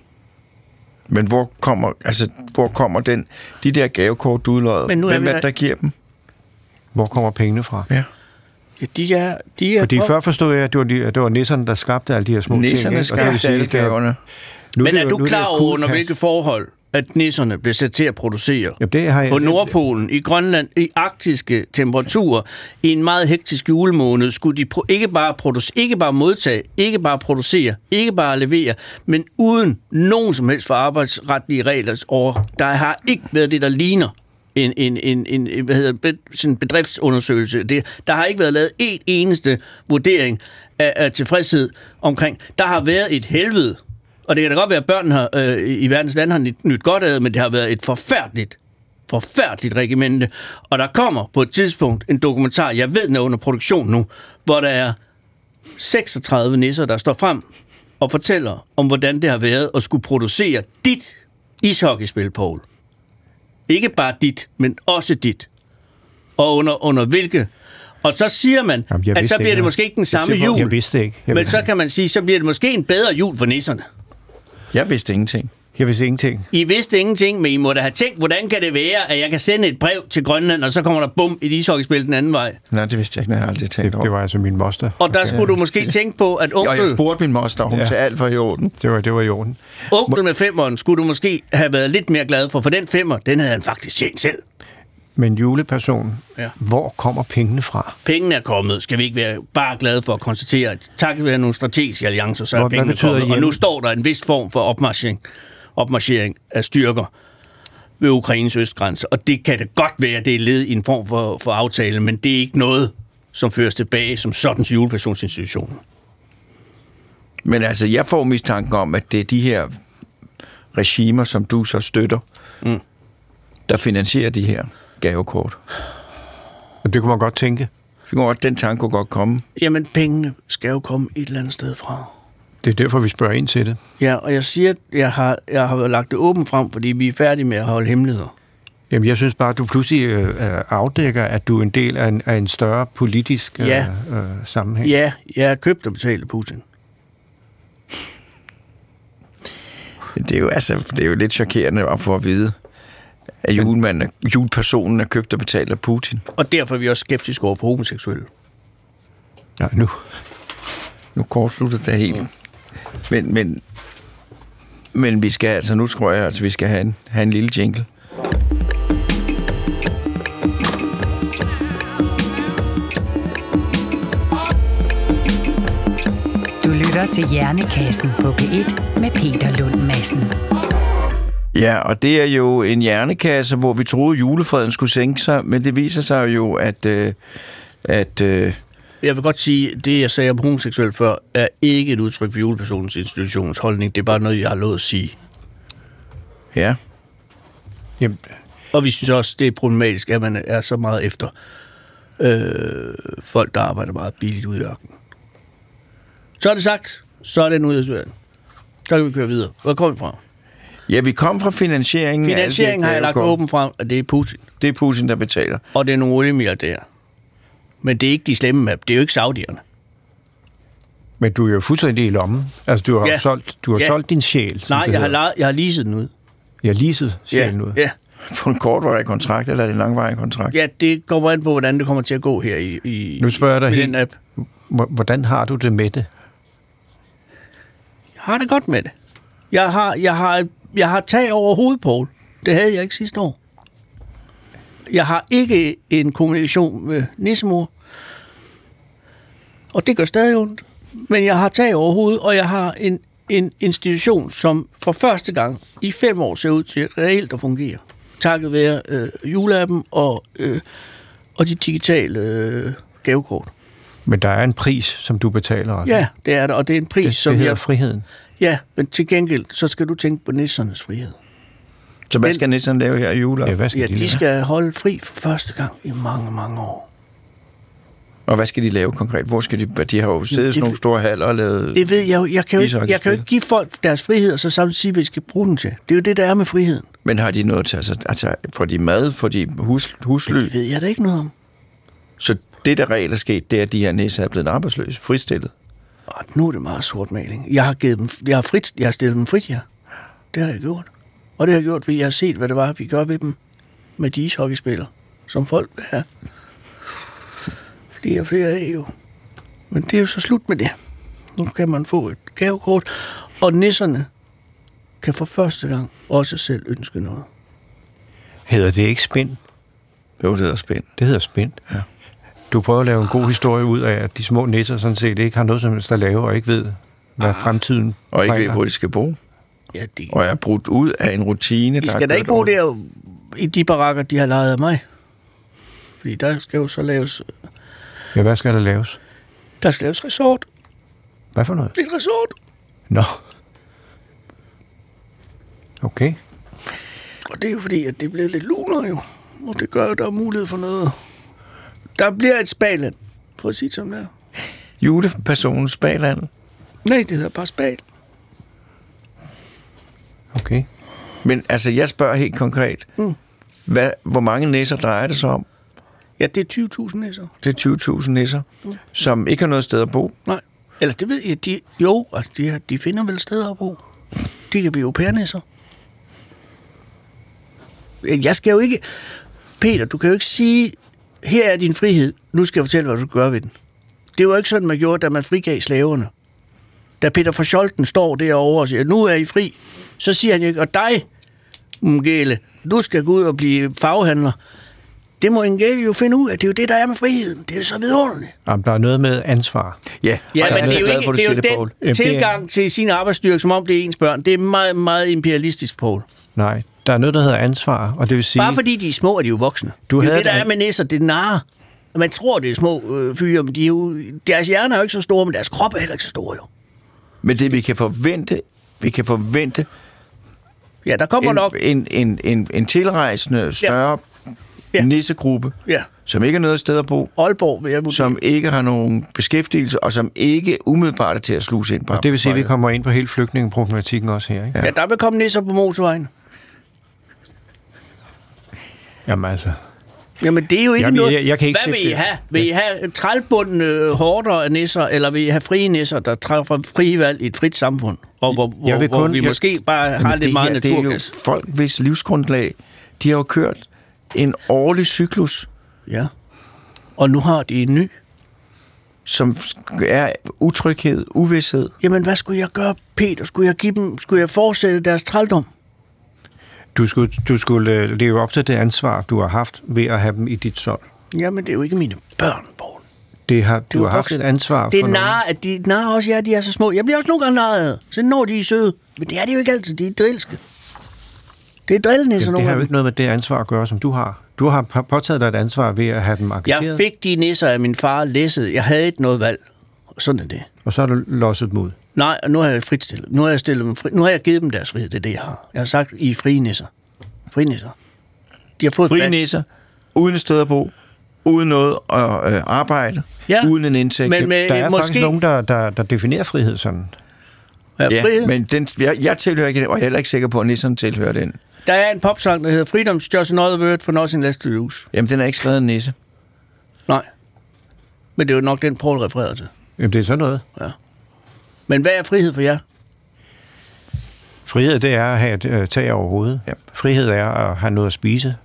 Men hvor kommer, altså, hvor kommer den, de der gavekort, du udløjet? Men nu er Hvem er der- det, der giver dem? Hvor kommer pengene fra? Ja. Ja, de er... De er Fordi før forstod jeg, at det var, de, at det var nisserne, der skabte alle de her små Nisserne ting. ikke? Og det vil skabte sige, alle er- gaverne. Nu Men det er du klar over, under hvilke forhold, at nisserne bliver sat til at producere? Jamen, det har jeg... på Nordpolen, i Grønland, i arktiske temperaturer, i en meget hektisk julemåned, skulle de ikke bare, produce, ikke bare modtage, ikke bare producere, ikke bare levere, men uden nogen som helst for arbejdsretlige regler over. Der har ikke været det, der ligner en, en, en, en hvad hedder, det, sådan en bedriftsundersøgelse. Det, der har ikke været lavet et eneste vurdering af, af tilfredshed omkring. Der har været et helvede. Og det kan da godt være, at børnene har, øh, i verdens lande har nyt, nyt godt af men det har været et forfærdeligt forfærdeligt regimente. Og der kommer på et tidspunkt en dokumentar, jeg ved den er under produktion nu, hvor der er 36 nisser, der står frem og fortæller om, hvordan det har været at skulle producere dit ishockeyspil, Paul. Ikke bare dit, men også dit. Og under, under hvilke... Og så siger man, Jamen, jeg at så bliver det måske ikke den Jeg samme hvor- jul. Jeg vidste ikke. Jeg Men så kan man sige, så bliver det måske en bedre jul for nisserne. Jeg vidste ingenting. Jeg vidste ingenting. I vidste ingenting, men I må da have tænkt, hvordan kan det være, at jeg kan sende et brev til Grønland, og så kommer der bum et ishockeyspil den anden vej. Nej, det vidste jeg ikke, når jeg aldrig tænkt Det, over. det var altså min moster. Og der skulle du måske tænke på, at Og jeg onkel, spurgte min moster, hun Ja. sagde alt var i orden. Det var, det var i orden. onkel med femmeren skulle du måske have været lidt mere glad for, for den femmer, den havde han faktisk tjent selv. Men juleperson, Ja. hvor kommer pengene fra? Pengene er kommet, skal vi ikke være bare glade for at konstatere, at takket være nogle strategiske alliancer, så er Hvor- hvad pengene betyder kommet. Og hjemme? nu står der en vis form for opmarchering, opmarchering af styrker ved Ukraines østgrænse. Og det kan det godt være, at det er led i en form for, for aftale, men det er ikke noget, som føres tilbage som sådan til julepersonsinstitutionen. Men altså, jeg får mistanken om, at det er de her regimer, som du så støtter, mm. der finansierer de her gavekort. Og det kunne man godt tænke. Så kunne godt, den tanke kunne godt komme. Jamen, pengene skal jo komme et eller andet sted fra. Det er derfor, vi spørger ind til det. Ja, og jeg siger, at jeg har, jeg har lagt det åbent frem, fordi vi er færdige med at holde hemmeligheder. Jamen, jeg synes bare, at du pludselig øh, øh, afdækker, at du er en del af en, af en større politisk øh, Ja. øh, sammenhæng. Ja, jeg er købt og betalt Putin. Det er jo, altså, det er jo lidt chokerende at få at vide, at julemanden, er- julepersonen er købt og betalt af Putin. Og derfor er vi også skeptiske over for homoseksuelle. Nej, nu. Nu kortslutter det helt. Men, men, men vi skal altså, nu tror jeg, altså, vi skal have en, have en lille jingle. Du lytter til Hjernekassen på P1 med Peter Lund Madsen. Ja, og det er jo en hjernekasse, hvor vi troede, julefreden skulle sænke sig, men det viser sig jo, at, øh, at øh, Jeg vil godt sige, at det, jeg sagde om homoseksuel før, er ikke et udtryk for julepersonens institutionens holdning. Det er bare noget, jeg har lovet at sige. ja, Jamen, Og vi synes også, det er problematisk, at man er så meget efter øh, folk, der arbejder meget billigt ude i ørkenen. Så er det sagt, så er ude af døren. Så kan vi køre videre. Hvor kommer vi fra? Ja, vi kom fra finansieringen. Finansieringen har jeg lagt åben frem, at det er Putin. Det er Putin, der betaler. Og det er nogle oliemilliardærer. Men det er ikke de slemme map. Det er jo ikke saudierne. men du er jo fuldstændig i lommen. Altså, du har, Ja. ja. solgt, du har Ja. ja. solgt din sjæl. Nej, jeg har, lejet, jeg har leaset den ud. Jeg har leaset sjælen ud. ja. På en kortvarig kontrakt, eller er det en langvarig kontrakt? ja, det kommer an på, hvordan det kommer til at gå her i, i Nu spørger jeg dig helt- app. Hvor- Hvordan har du det med det? Jeg har det godt med det. Jeg har, jeg har, jeg har tag over hovedet, Poul. Det havde jeg ikke sidste år. Jeg har ikke en kommunikation med nissemor. Og det gør stadig ondt. Men jeg har tag over hovedet, og jeg har en, en institution, som for første gang i fem år ser ud til reelt at fungere. Takket være øh, juleappen og, øh, og de digitale øh, gavekort. Men der er en pris, som du betaler. også. Ja, det er der, og det er en pris, det, som det hedder jeg... friheden. Ja, men til gengæld, så skal du tænke på nissernes frihed. Så hvad skal Nissan lave her i Ja, juleaften? hvad skal Ja, de, de lave? skal holde fri for første gang i mange, mange år. Og hvad skal de lave konkret? Hvor skal de... De har jo siddet i sådan nogle store haller og lavet... Det ved jeg jo. Jeg kan jo, ikke, jeg kan jo ikke give folk deres frihed, og så samtidig sige, hvad de skal bruge den til. Det er jo det, der er med friheden. Men har de noget til... Altså, altså får de mad? Får de hus, husly? Det ved jeg da ikke noget om. Så det, der reelt er sket, det er, at de her næser er blevet arbejdsløse, fristillet. Og nu er det meget sort maling. Jeg har, givet dem, jeg har, frit, jeg har stillet dem frit, ja. Det har jeg gjort. Og det har jeg gjort, fordi jeg har set, hvad det var, vi gør ved dem med de ishockeyspillere, som folk vil have. Flere og flere af jo. Men det er jo så slut med det. Nu kan man få et gavekort, og nisserne kan for første gang også selv ønske noget. Hedder det ikke spind? Jo, det hedder spændt. Det hedder spind. Ja. Du prøver at lave en god historie ud af, at de små nisser sådan set ikke har noget som helst at lave, og ikke ved, hvad fremtiden Og ikke ved, hvor de skal bo. Ja, de, Og er brudt ud af en rutine, de der skal da ikke bo der i de barakker, de har lejet af mig. Fordi der skal jo så laves, Ja, hvad skal der laves? der skal laves resort. Hvad for noget? Et resort. Nå. Okay. Og det er jo fordi, at det er blevet lidt lunere jo. Og det gør at der er mulighed for noget. Der bliver et spaland, for at sige det som det er. Julepersonens bagland. Nej, det hedder bare spal. Okay. Men altså, jeg spørger helt konkret. Mm. Hvad, hvor mange næser drejer det sig om? Ja, det er 20.000 næser. Det er 20.000 næser, Mm. som ikke har noget sted at bo. Nej. Eller det ved jeg, de, jo, altså de, har- de finder vel steder at bo. De kan blive au. Jeg skal jo ikke... Peter, du kan jo ikke sige, her er din frihed, nu skal jeg fortælle, hvad du gør ved den. Det var jo ikke sådan, man gjorde, da man frigav slaverne. Da Peter for Scholten står derovre og siger, nu er I fri, så siger han ikke, og dig, Mgele, du skal gå ud og blive faghandler. Det må Mgele jo finde ud af. Det er jo det, der er med friheden. Det er så vidunderligt. Jamen, der er noget med ansvar. Ja, Ja, men det er jo glad ikke det er jo det, den tilgang til sin arbejdsstyrke, som om det er ens børn. Det er meget, meget imperialistisk, Poul. Nej, der er noget, der hedder ansvar, og det vil sige... Bare fordi de er små, er de jo voksne. Du det er jo havde det, der er med næsser. Det er narre. Man tror, det er små øh, fyre, men de er jo, deres hjerner er jo ikke så store, men deres krop er heller ikke så store, jo. Men det, vi kan forvente, vi kan forvente Ja, der kommer en, nok... en, en, en, en tilrejsende, større Ja. ja. nissegruppe, Ja, som ikke har noget sted at bo, Aalborg vil jeg vurdere. som ikke har nogen beskæftigelse, og som ikke umiddelbart er til at sluse ind på Og det vil sige, at vi kommer ind på hele flygtningeproblematikken også her, ikke? Ja, der vil komme nisser på motorvejen. Jamen altså... Jamen, det er jo ikke Jamen, noget... jeg- jeg kan ikke Hvad vil I have? Vil I have trælbundne øh, hårder af nisser, eller vil I have frie nisser, der træffer frie valg i et frit samfund? Og hvor, hvor, vil hvor kun- vi jeg- måske bare har Jamen, lidt det meget her, det er jo naturgas. folk, hvis livsgrundlag, de har jo kørt en årlig cyklus, Ja. Og nu har de en ny. som er utryghed, uvidshed. Jamen, hvad skulle jeg gøre, Peter? Skulle jeg, give dem, skulle jeg fortsætte deres trældom? Du skulle, du skulle øh, leve op til det ansvar, du har haft ved at have dem i dit sold. Jamen, det er jo ikke mine børn, Poul. Det har, du jo har haft et ansvar Det er for nar, at de nar også, ja, de er så små. Jeg bliver også nogle gange narret. Så når de er søde. Men det er de jo ikke altid. De er drilske. Det er drillende, sådan Jamen, det nogle har af jo ikke noget med det ansvar at gøre, som du har. Du har påtaget dig et ansvar ved at have dem engageret, Jeg fik de nisser af min far læsset. Jeg havde ikke noget valg. Sådan er det. og så har du losset ud. Nej, og nu har jeg fritstillet. Nu har jeg, stillet dem fri. nu har jeg givet dem deres frihed. Det er det, jeg har. Jeg har sagt, I er frie nisser. Frie nisser. De har fået Frie valg. nisser, uden et sted at bo, uden noget at øh, arbejde, Ja, uden en indtægt. Men med, Der er måske, faktisk nogen, der, der, der definerer frihed sådan. Ja, ja, frihed. men den, jeg, jeg tilhører ikke den, og jeg er heller ikke sikker på, at nisserne tilhører den. Der er en popsang, der hedder Freedom's Just Another Word for Nothing Less to Use. Jamen, den er ikke skrevet af en nisse. Nej. Men det er jo nok den, Paul refererede til. Jamen, det er sådan noget. Men hvad er frihed for jer? Frihed, det er at have et øh, tag over hovedet. Ja. Frihed er at have noget at spise.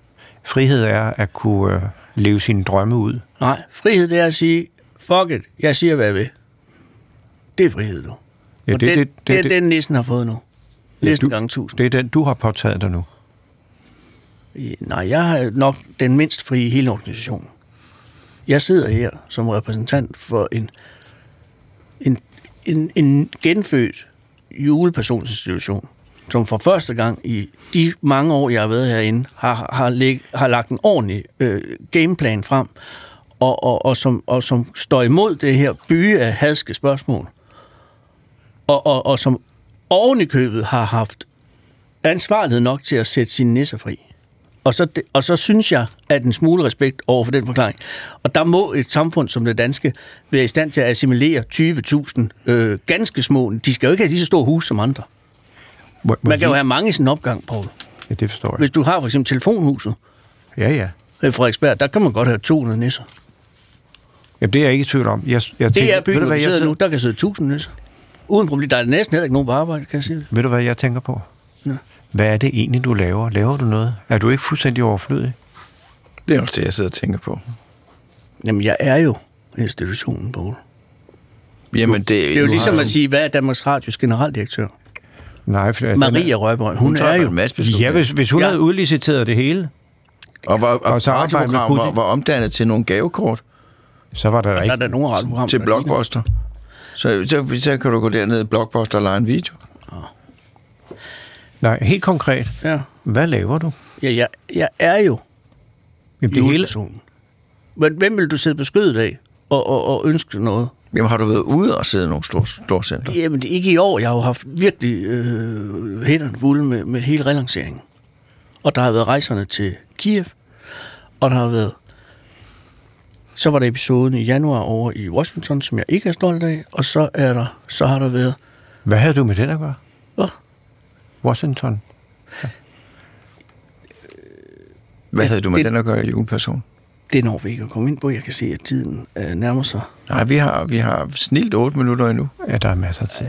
Frihed er at kunne øh, leve sine drømme ud. Nej, frihed det er at sige, fuck it, jeg siger, hvad jeg vil. Det er frihed, du. Ja, og det, den, det, det, det, er det, den, næsten har fået nu. Næsten du- gange tusind. det er den, du har påtaget dig nu. Nej, jeg har nok den mindst frie i hele organisationen. Jeg sidder her som repræsentant for en, en, en, en genfødt julepersonsinstitution, som for første gang i de mange år, jeg har været herinde, har, har, læg, har lagt en ordentlig øh, gameplan frem, og, og, og, som, og som står imod det her byge af hadske spørgsmål, og, og, og som oven i købet har haft ansvarlighed nok til at sætte sine nisser fri. Og så, det- og så synes jeg, at en smule respekt over for den forklaring. Og der må et samfund som det danske være i stand til at assimilere 20.000 øh, ganske små. De skal jo ikke have lige så store hus som andre. Må, må Man kan jo have mange i sin opgang, Poul. Ja, det forstår jeg. Hvis du har for eksempel telefonhuset Ja, ja. i Frederiksberg, der kan man godt have 200 nisser. Jamen, det er jeg ikke i tvivl om. Jeg, jeg Det tænker, er ved, byen, hvor vi sidder nu. Der kan sidde 1000 nisser. Uden problem. Der er næsten heller ikke nogen på arbejde, kan jeg sige. ved du, hvad jeg tænker på? Ja. Hvad er det egentlig, du laver? Laver du noget? Er du ikke fuldstændig overflødig? Det er også det, jeg sidder og tænker på. Jamen, jeg er jo institutionen, Poul. Jamen, det, Det er jo ligesom har at sige, hvad er Danmarks Radios generaldirektør? Nej, for Maria Røgbøj. Hun Hun er jo... en masse Er, beslutninger. ja, hvis, hvis hun Ja. havde udliciteret det hele, Og, var, og, Og radioprogram var, Putin. var omdannet til nogle gavekort så var der, der Der er ikke... der nogle til. Blockbuster. Så, så, så kan du gå derned i Blockbuster og lege en video. Nej, helt konkret. Ja. Hvad laver du? Ja, jeg, jeg er jo Jamen, det hele. Men hvem vil du sidde på skødet af og, og, og ønske noget? Jamen, har du været ude og sidde i nogle store, store center? Jamen, det er ikke i år. Jeg har jo haft virkelig øh, hænderne fulde med, med hele relanceringen. Og der har været rejserne til Kiev, og der har været... Så var der episoden i januar over i Washington, som jeg ikke er stolt af, og så er der, så har der været... Hvad havde du med den at gøre? Hvad? Washington. Hvad Ja, havde du med det- den at gøre, juleperson? Det når vi ikke at komme ind på. Jeg kan se, at tiden øh, nærmer sig. Nej, vi har, vi har snilt otte minutter endnu. Ja, der er masser af tid.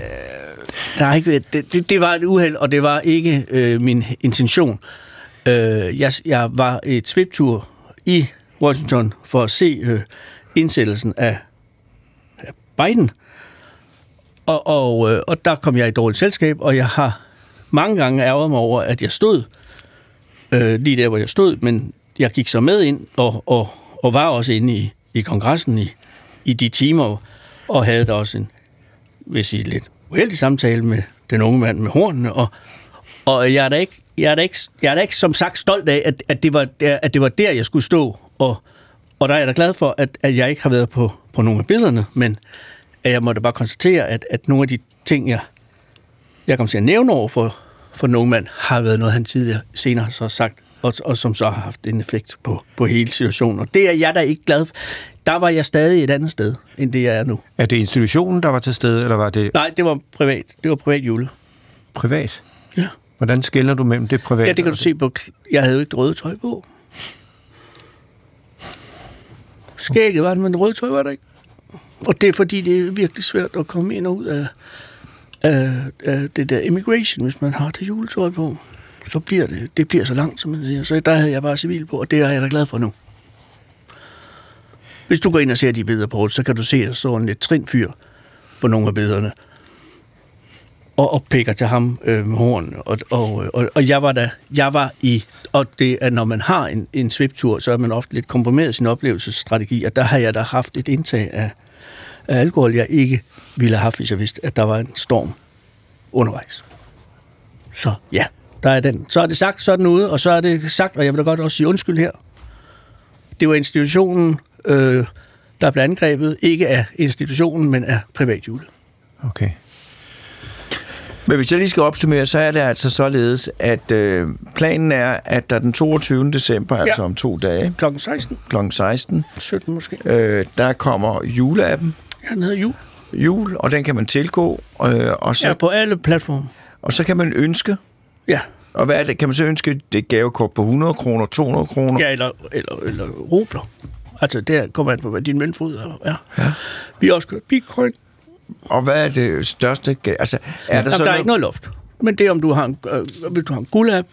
Der har ikke det, det, det var et uheld, og det var ikke øh, min intention. Øh, jeg, jeg var et sviptur i Washington for at se øh, indsættelsen af, af Biden. Og, og, øh, og der kom jeg i dårligt selskab, og jeg har mange gange ærget mig over, at jeg stod øh, lige der, hvor jeg stod, men jeg gik så med ind og, og, og var også inde i, i kongressen i, i de timer, og havde da også en, vil sige, lidt uheldig samtale med den unge mand med hornene, og, og jeg er da ikke, jeg er da ikke, jeg er da ikke som sagt stolt af, at, at, det var der, at det var der, jeg skulle stå, og, og der er jeg da glad for, at, at jeg ikke har været på, på nogle af billederne, men at jeg måtte bare konstatere, at, at nogle af de ting, jeg, jeg kom til at nævne over for, for nogen mand, har været noget, han tidligere senere har så sagt, og, og som så har haft en effekt på, på hele situationen. Og det er jeg da ikke glad for. Der var jeg stadig et andet sted, end det jeg er nu. Er det institutionen, der var til stede, eller var det Nej, det var privat. Det var privat jule. privat? Ja. Hvordan skiller du mellem det private? Ja, det kan du se på... Jeg havde jo ikke røde tøj på. Skægget var det, men røde tøj var der ikke. Og det er fordi, det er virkelig svært at komme ind og ud af, øh, øh, det der immigration, hvis man har det juletøj på. Så bliver det, det bliver så langt, som man siger. Så der havde jeg bare civil på, og det er jeg da glad for nu. Hvis du går ind og ser de billeder på, så kan du se, at der står en lidt trinfyr på nogle af billederne og, og pikker til ham øh, med horn. Og, og, og, og jeg var der, jeg var i, og det er, når man har en, en sviptur, så er man ofte lidt komprimeret sin oplevelsesstrategi, og der har jeg da haft et indtag af, af alkohol, jeg ikke ville have haft, hvis jeg vidste, at der var en storm undervejs. Så ja, der er den. Så er det sagt, så er den ude, og så er det sagt, og jeg vil da godt også sige undskyld her. Det var institutionen, øh, der blev angrebet, ikke af institutionen, men af privathjulet. Okay. Men hvis jeg lige skal opsummere, så er det altså således, at øh, planen er, at der den 22. december, ja. altså om to dage, Klokken 16, kl. 16, 17 måske. øh, der kommer juleappen, Ja, den hedder jul. jul, og den kan man tilgå, øh, og, så, Ja, på alle platforme. og så kan man ønske, Ja, og hvad er det, kan man så ønske det et gavekort på 100 kroner, 200 kroner? ja eller, eller, eller rubler. Altså, det kommer an på, hvad din møntfod er. Ja. ja. Vi har også kørt bitcoin. Og hvad er det største? Altså, er der Jamen, så der er ikke noget loft. Men det er, om du har en, øh, hvis du har en guld-app.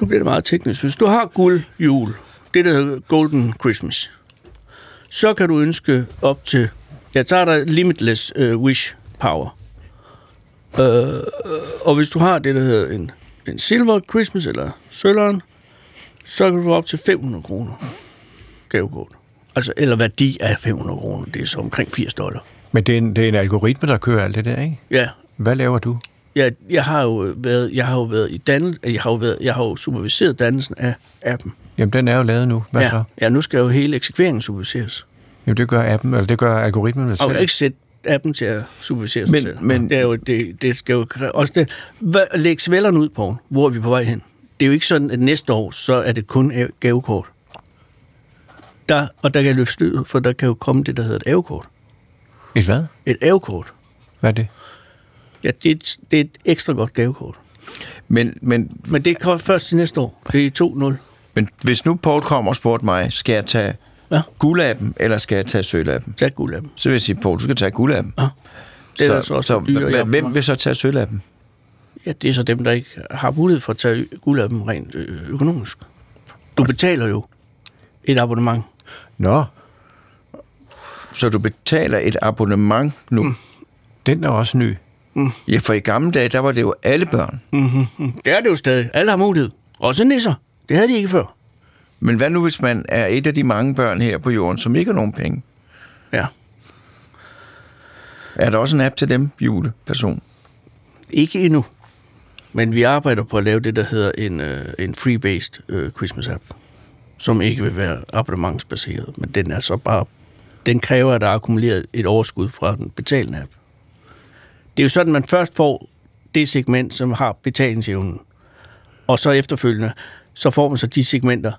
Nu bliver det meget teknisk. Hvis du har guld jul, det der hedder Golden Christmas, så kan du ønske op til, jeg tager dig limitless uh, wish power. Uh, og hvis du har det, der hedder en, en silver Christmas eller sølveren, så kan du få op til 500 kroner gavekort. Altså, eller værdi af 500 kroner, det er så omkring 80 dollar. Men det er, en, det er en algoritme, der kører alt det der, ikke? Ja, Hvad laver du? Jeg, jeg har jo været, jeg har jo været i dan, jeg har jo været, jeg har jo superviseret dannelsen af appen. Jamen, den er jo lavet nu. Hvad ja, så? ja, nu skal jo hele eksekveringen superviseres. Jamen, det gør appen, eller det gør algoritmen Og selv. kan ikke sætte appen til at supervisere sig Men- selv. men- det, er jo, det, det skal jo også det. Hvad, læg svælerne ud på, hvor er vi på vej hen? Det er jo ikke sådan, at næste år, så er det kun gavekort. Der, og der kan jeg løfte for der kan jo komme det, der hedder et avekort. Et hvad? Et avekort. Hvad er det? Ja, det er, et, det er et ekstra godt gavekort. Men, men, Men det kommer først til næste år. Det er 2-0. men hvis nu Paul kommer og spurgte mig, skal jeg tage Ja. guldappen, eller skal jeg tage sølvappen? Tag guld af dem. Så vil jeg sige, Paul, du skal tage guldappen. Ja. Det er så, altså også så dyre hvem- vil så tage sølvappen? Ja, det er så dem, der ikke har mulighed for at tage guld af dem rent øh, økonomisk. Du betaler jo et abonnement. Nå, Så du betaler et abonnement nu? Mm. den er også ny. Ja, for i gamle dage, der var det jo alle børn. Det er det jo stadig. Alle har mulighed. Også nisser. Det havde de ikke før. Men hvad nu, hvis man er et af de mange børn her på jorden, som ikke har nogen penge? Ja. Er der også en app til dem, juleperson? Ikke endnu. Men vi arbejder på at lave det, der hedder en, øh, en free-based øh, Christmas-app, som ikke vil være abonnementsbaseret, men den er så bare... Den kræver, at der er akkumuleret et overskud fra den betalende app. Det er jo sådan, man først får det segment, som har betalingsevnen, og så efterfølgende, så får man så de segmenter,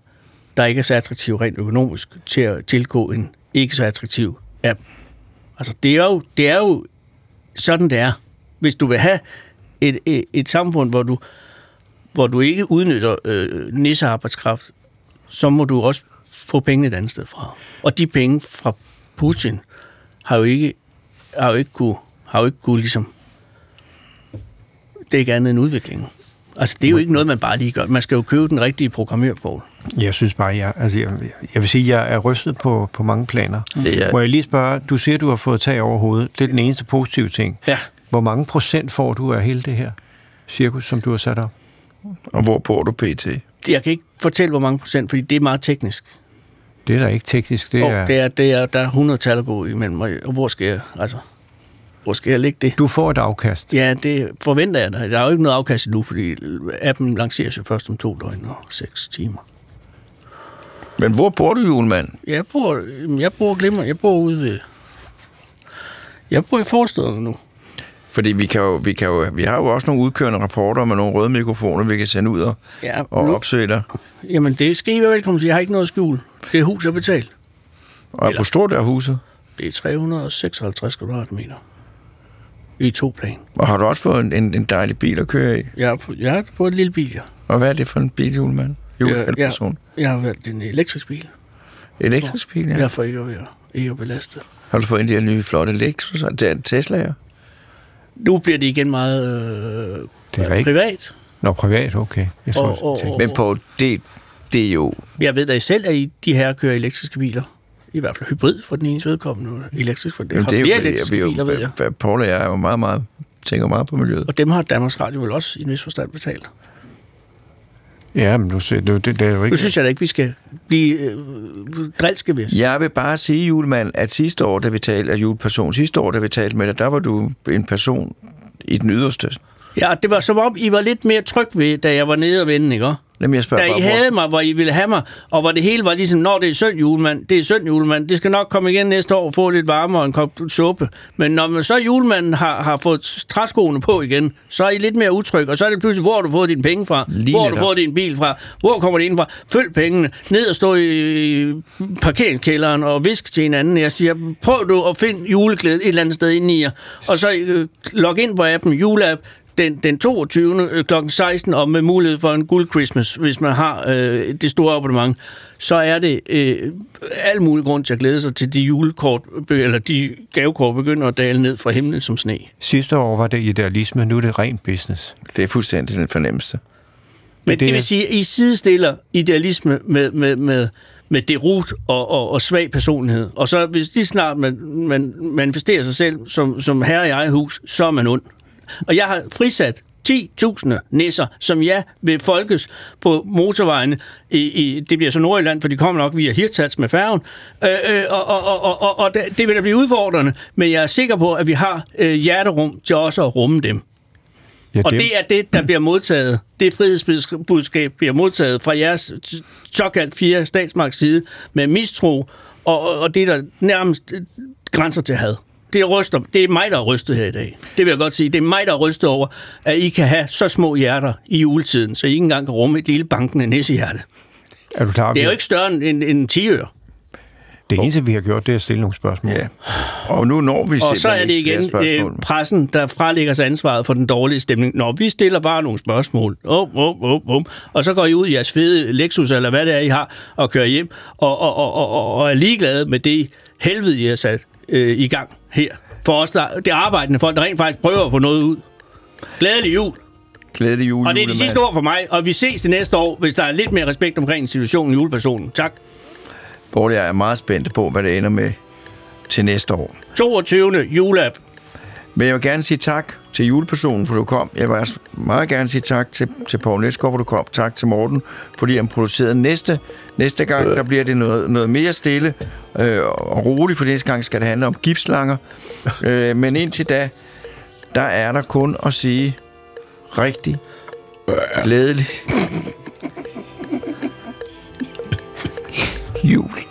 der ikke er så attraktive rent økonomisk, til at tilgå en ikke så attraktiv app. Altså, det er jo, det er jo sådan, det er. Hvis du vil have et, et, et samfund, hvor du, hvor du ikke udnytter øh, nissearbejdskraft, så må du også få pengene et andet sted fra. Og de penge fra Putin har jo ikke, har jo ikke kunne, har jo ikke kunne ligesom, det er ikke andet end udviklingen. Altså, det er jo ikke noget, man bare lige gør. Man skal jo købe den rigtige programmør på. Jeg synes bare, jeg, altså jeg, jeg vil sige, jeg er rystet på, på mange planer. Det er- Må jeg lige spørge, du siger, du har fået tag over hovedet. Det er den eneste positive ting. Ja. Hvor mange procent får du af hele det her cirkus, som du har sat op? Og hvor bor du pt? Jeg kan ikke fortælle, hvor mange procent, fordi det er meget teknisk. Det er da ikke teknisk. Det Det er, det er, det er der er 100 tal at gå imellem, og og hvor skal jeg, altså, hvor skal jeg lægge det? Du får et afkast. Ja, det forventer jeg da. Der er jo ikke noget afkast endnu, fordi appen lanceres jo først om to døgn og seks timer. Men hvor bor du, julemand? Jeg bor, jeg bor glimmer. Jeg bor ude ved... Jeg bor i forstedet nu. Fordi vi, kan jo, vi, kan jo, vi har jo også nogle udkørende rapporter med nogle røde mikrofoner, vi kan sende ud og, Ja, og nu, opsøge dig. jamen det skal I være velkommen til. Jeg har ikke noget at skjule. Det er hus, jeg betalt. Og hvor stort er huset? Det er 356 kvadratmeter. I to plan. Og har du også fået en, en, en dejlig bil at køre i? Jeg har, jeg har fået en lille bil, ja. Og hvad er det for en bil, julemand? Ja, Juleperson. Jeg har valgt en elektrisk bil. Elektrisk bil, ja. Ja. for ikke at være ikke at belaste. Har du fået en af de her nye flotte Lexus? Det er en Tesla'er? Nu bliver det igen meget øh, Det er privat. Nå, privat, okay. Jeg tror, Og- og- tænkte- Men på det, det er jo... Jeg ved da I selv, at I, de her kører elektriske biler. I hvert fald hybrid for den ene vedkommende, og elektrisk for den. Jamen, har det er flere jo, elektriske er jo, biler, ved jeg. hvad- Paul og jeg er jo meget, meget, tænker meget på miljøet. Og dem har Danmarks Radio vel også i en vis forstand betalt. Ja, men du ser, det, det, det er jo Nu ikke... synes jeg da ikke, vi skal blive øh, drilske ved. Jeg vil bare sige, julemand, at sidste år, da vi talte af juleperson, sidste år, da vi talte med dig, der var du en person i den yderste. Ja, det var som om, I var lidt mere tryg ved, da jeg var nede og vende, ikke? Lad mig spørge Da I bare, hvor- havde mig, hvor I ville have mig, og hvor det hele var ligesom, når det er synd julemand, det er synd julemand, det skal nok komme igen næste år og få lidt varmere og en kop suppe. Men når man så julemanden har, har fået træskoene på igen, så er I lidt mere utryg, og så er det pludselig, hvor du fået dine penge fra? Lige hvor har du netop. fået din bil fra? Hvor kommer det ind fra? Følg pengene, ned og stå i parkeringskælderen og visk til hinanden. Jeg siger, prøv du at finde juleglæde et eller andet sted inde i jer, og så øh, log ind på appen, juleapp, den, den 22. kl. 16, og med mulighed for en guld Christmas, hvis man har øh, det store abonnement, så er det øh, al mulig grund til at glæde sig til de julekort, eller de gavekort begynder at dale ned fra himlen som sne. Sidste år var det idealisme, nu er det ren business. Det er fuldstændig den fornemmelse. Men det det, vil sige, at I sidestiller idealisme med, med, med, med derut og, og, og svag personlighed. Og så hvis de snart man, man manifesterer sig selv som, som herre i eget hus, så er man ond. Og jeg har frisat 10.000 nisser, som jeg vil folkes på motorvejene. I, i, det bliver så Nordjylland, for de kommer nok via Hirtshals med færgen. Øh, øh, og og, og, og, og, det, det vil da blive udfordrende, men jeg er sikker på, at vi har øh, hjerterum til også at rumme dem. Ja, Og det er det, der bliver modtaget. Det frihedsbudskab bliver modtaget fra jeres såkaldt fire statsmagts side med mistro, og, og, det er der nærmest grænser til had. Det er, ryster, det er mig, der er rystet her i dag. Det vil jeg godt sige. Det er mig, der er rystet over, at I kan have så små hjerter i juletiden, så I ikke engang kan rumme et lille bankende nissehjerte. er du klar? Det er jo ikke større end en, en 10 øre. Det eneste, vi har gjort, det er at stille nogle spørgsmål. Ja. Og nu når vi Og så er det igen øh, pressen, der fralægger sig ansvaret for den dårlige stemning. Når vi stiller bare nogle spørgsmål, oh, oh, oh, oh, og så går I ud i jeres fede Lexus, eller hvad det er, I har, og kører hjem, og, og, og, og, og er ligeglade med det helvede, I har sat øh, i gang her. For os, der, det arbejdende folk, der rent faktisk prøver at få noget ud. Glædelig jul. Glædelig jul, Og det er de sidste ord for mig, og vi ses det næste år, hvis der er lidt mere respekt omkring institutionen julepersonen. Tak. Borg, jeg er meget spændt på, hvad det ender med til næste år. 22. juleapp. Men jeg vil gerne sige tak til julepersonen, for du kom. Jeg vil også meget gerne sige tak til, til Poul Næsgaard, for du kom. Tak til Morten, fordi han producerede næste. Næste gang, der bliver det noget, noget mere stille øh, og roligt, for næste gang skal det handle om giftslanger. øh, men indtil da, der er der kun at sige rigtig glædelig jul.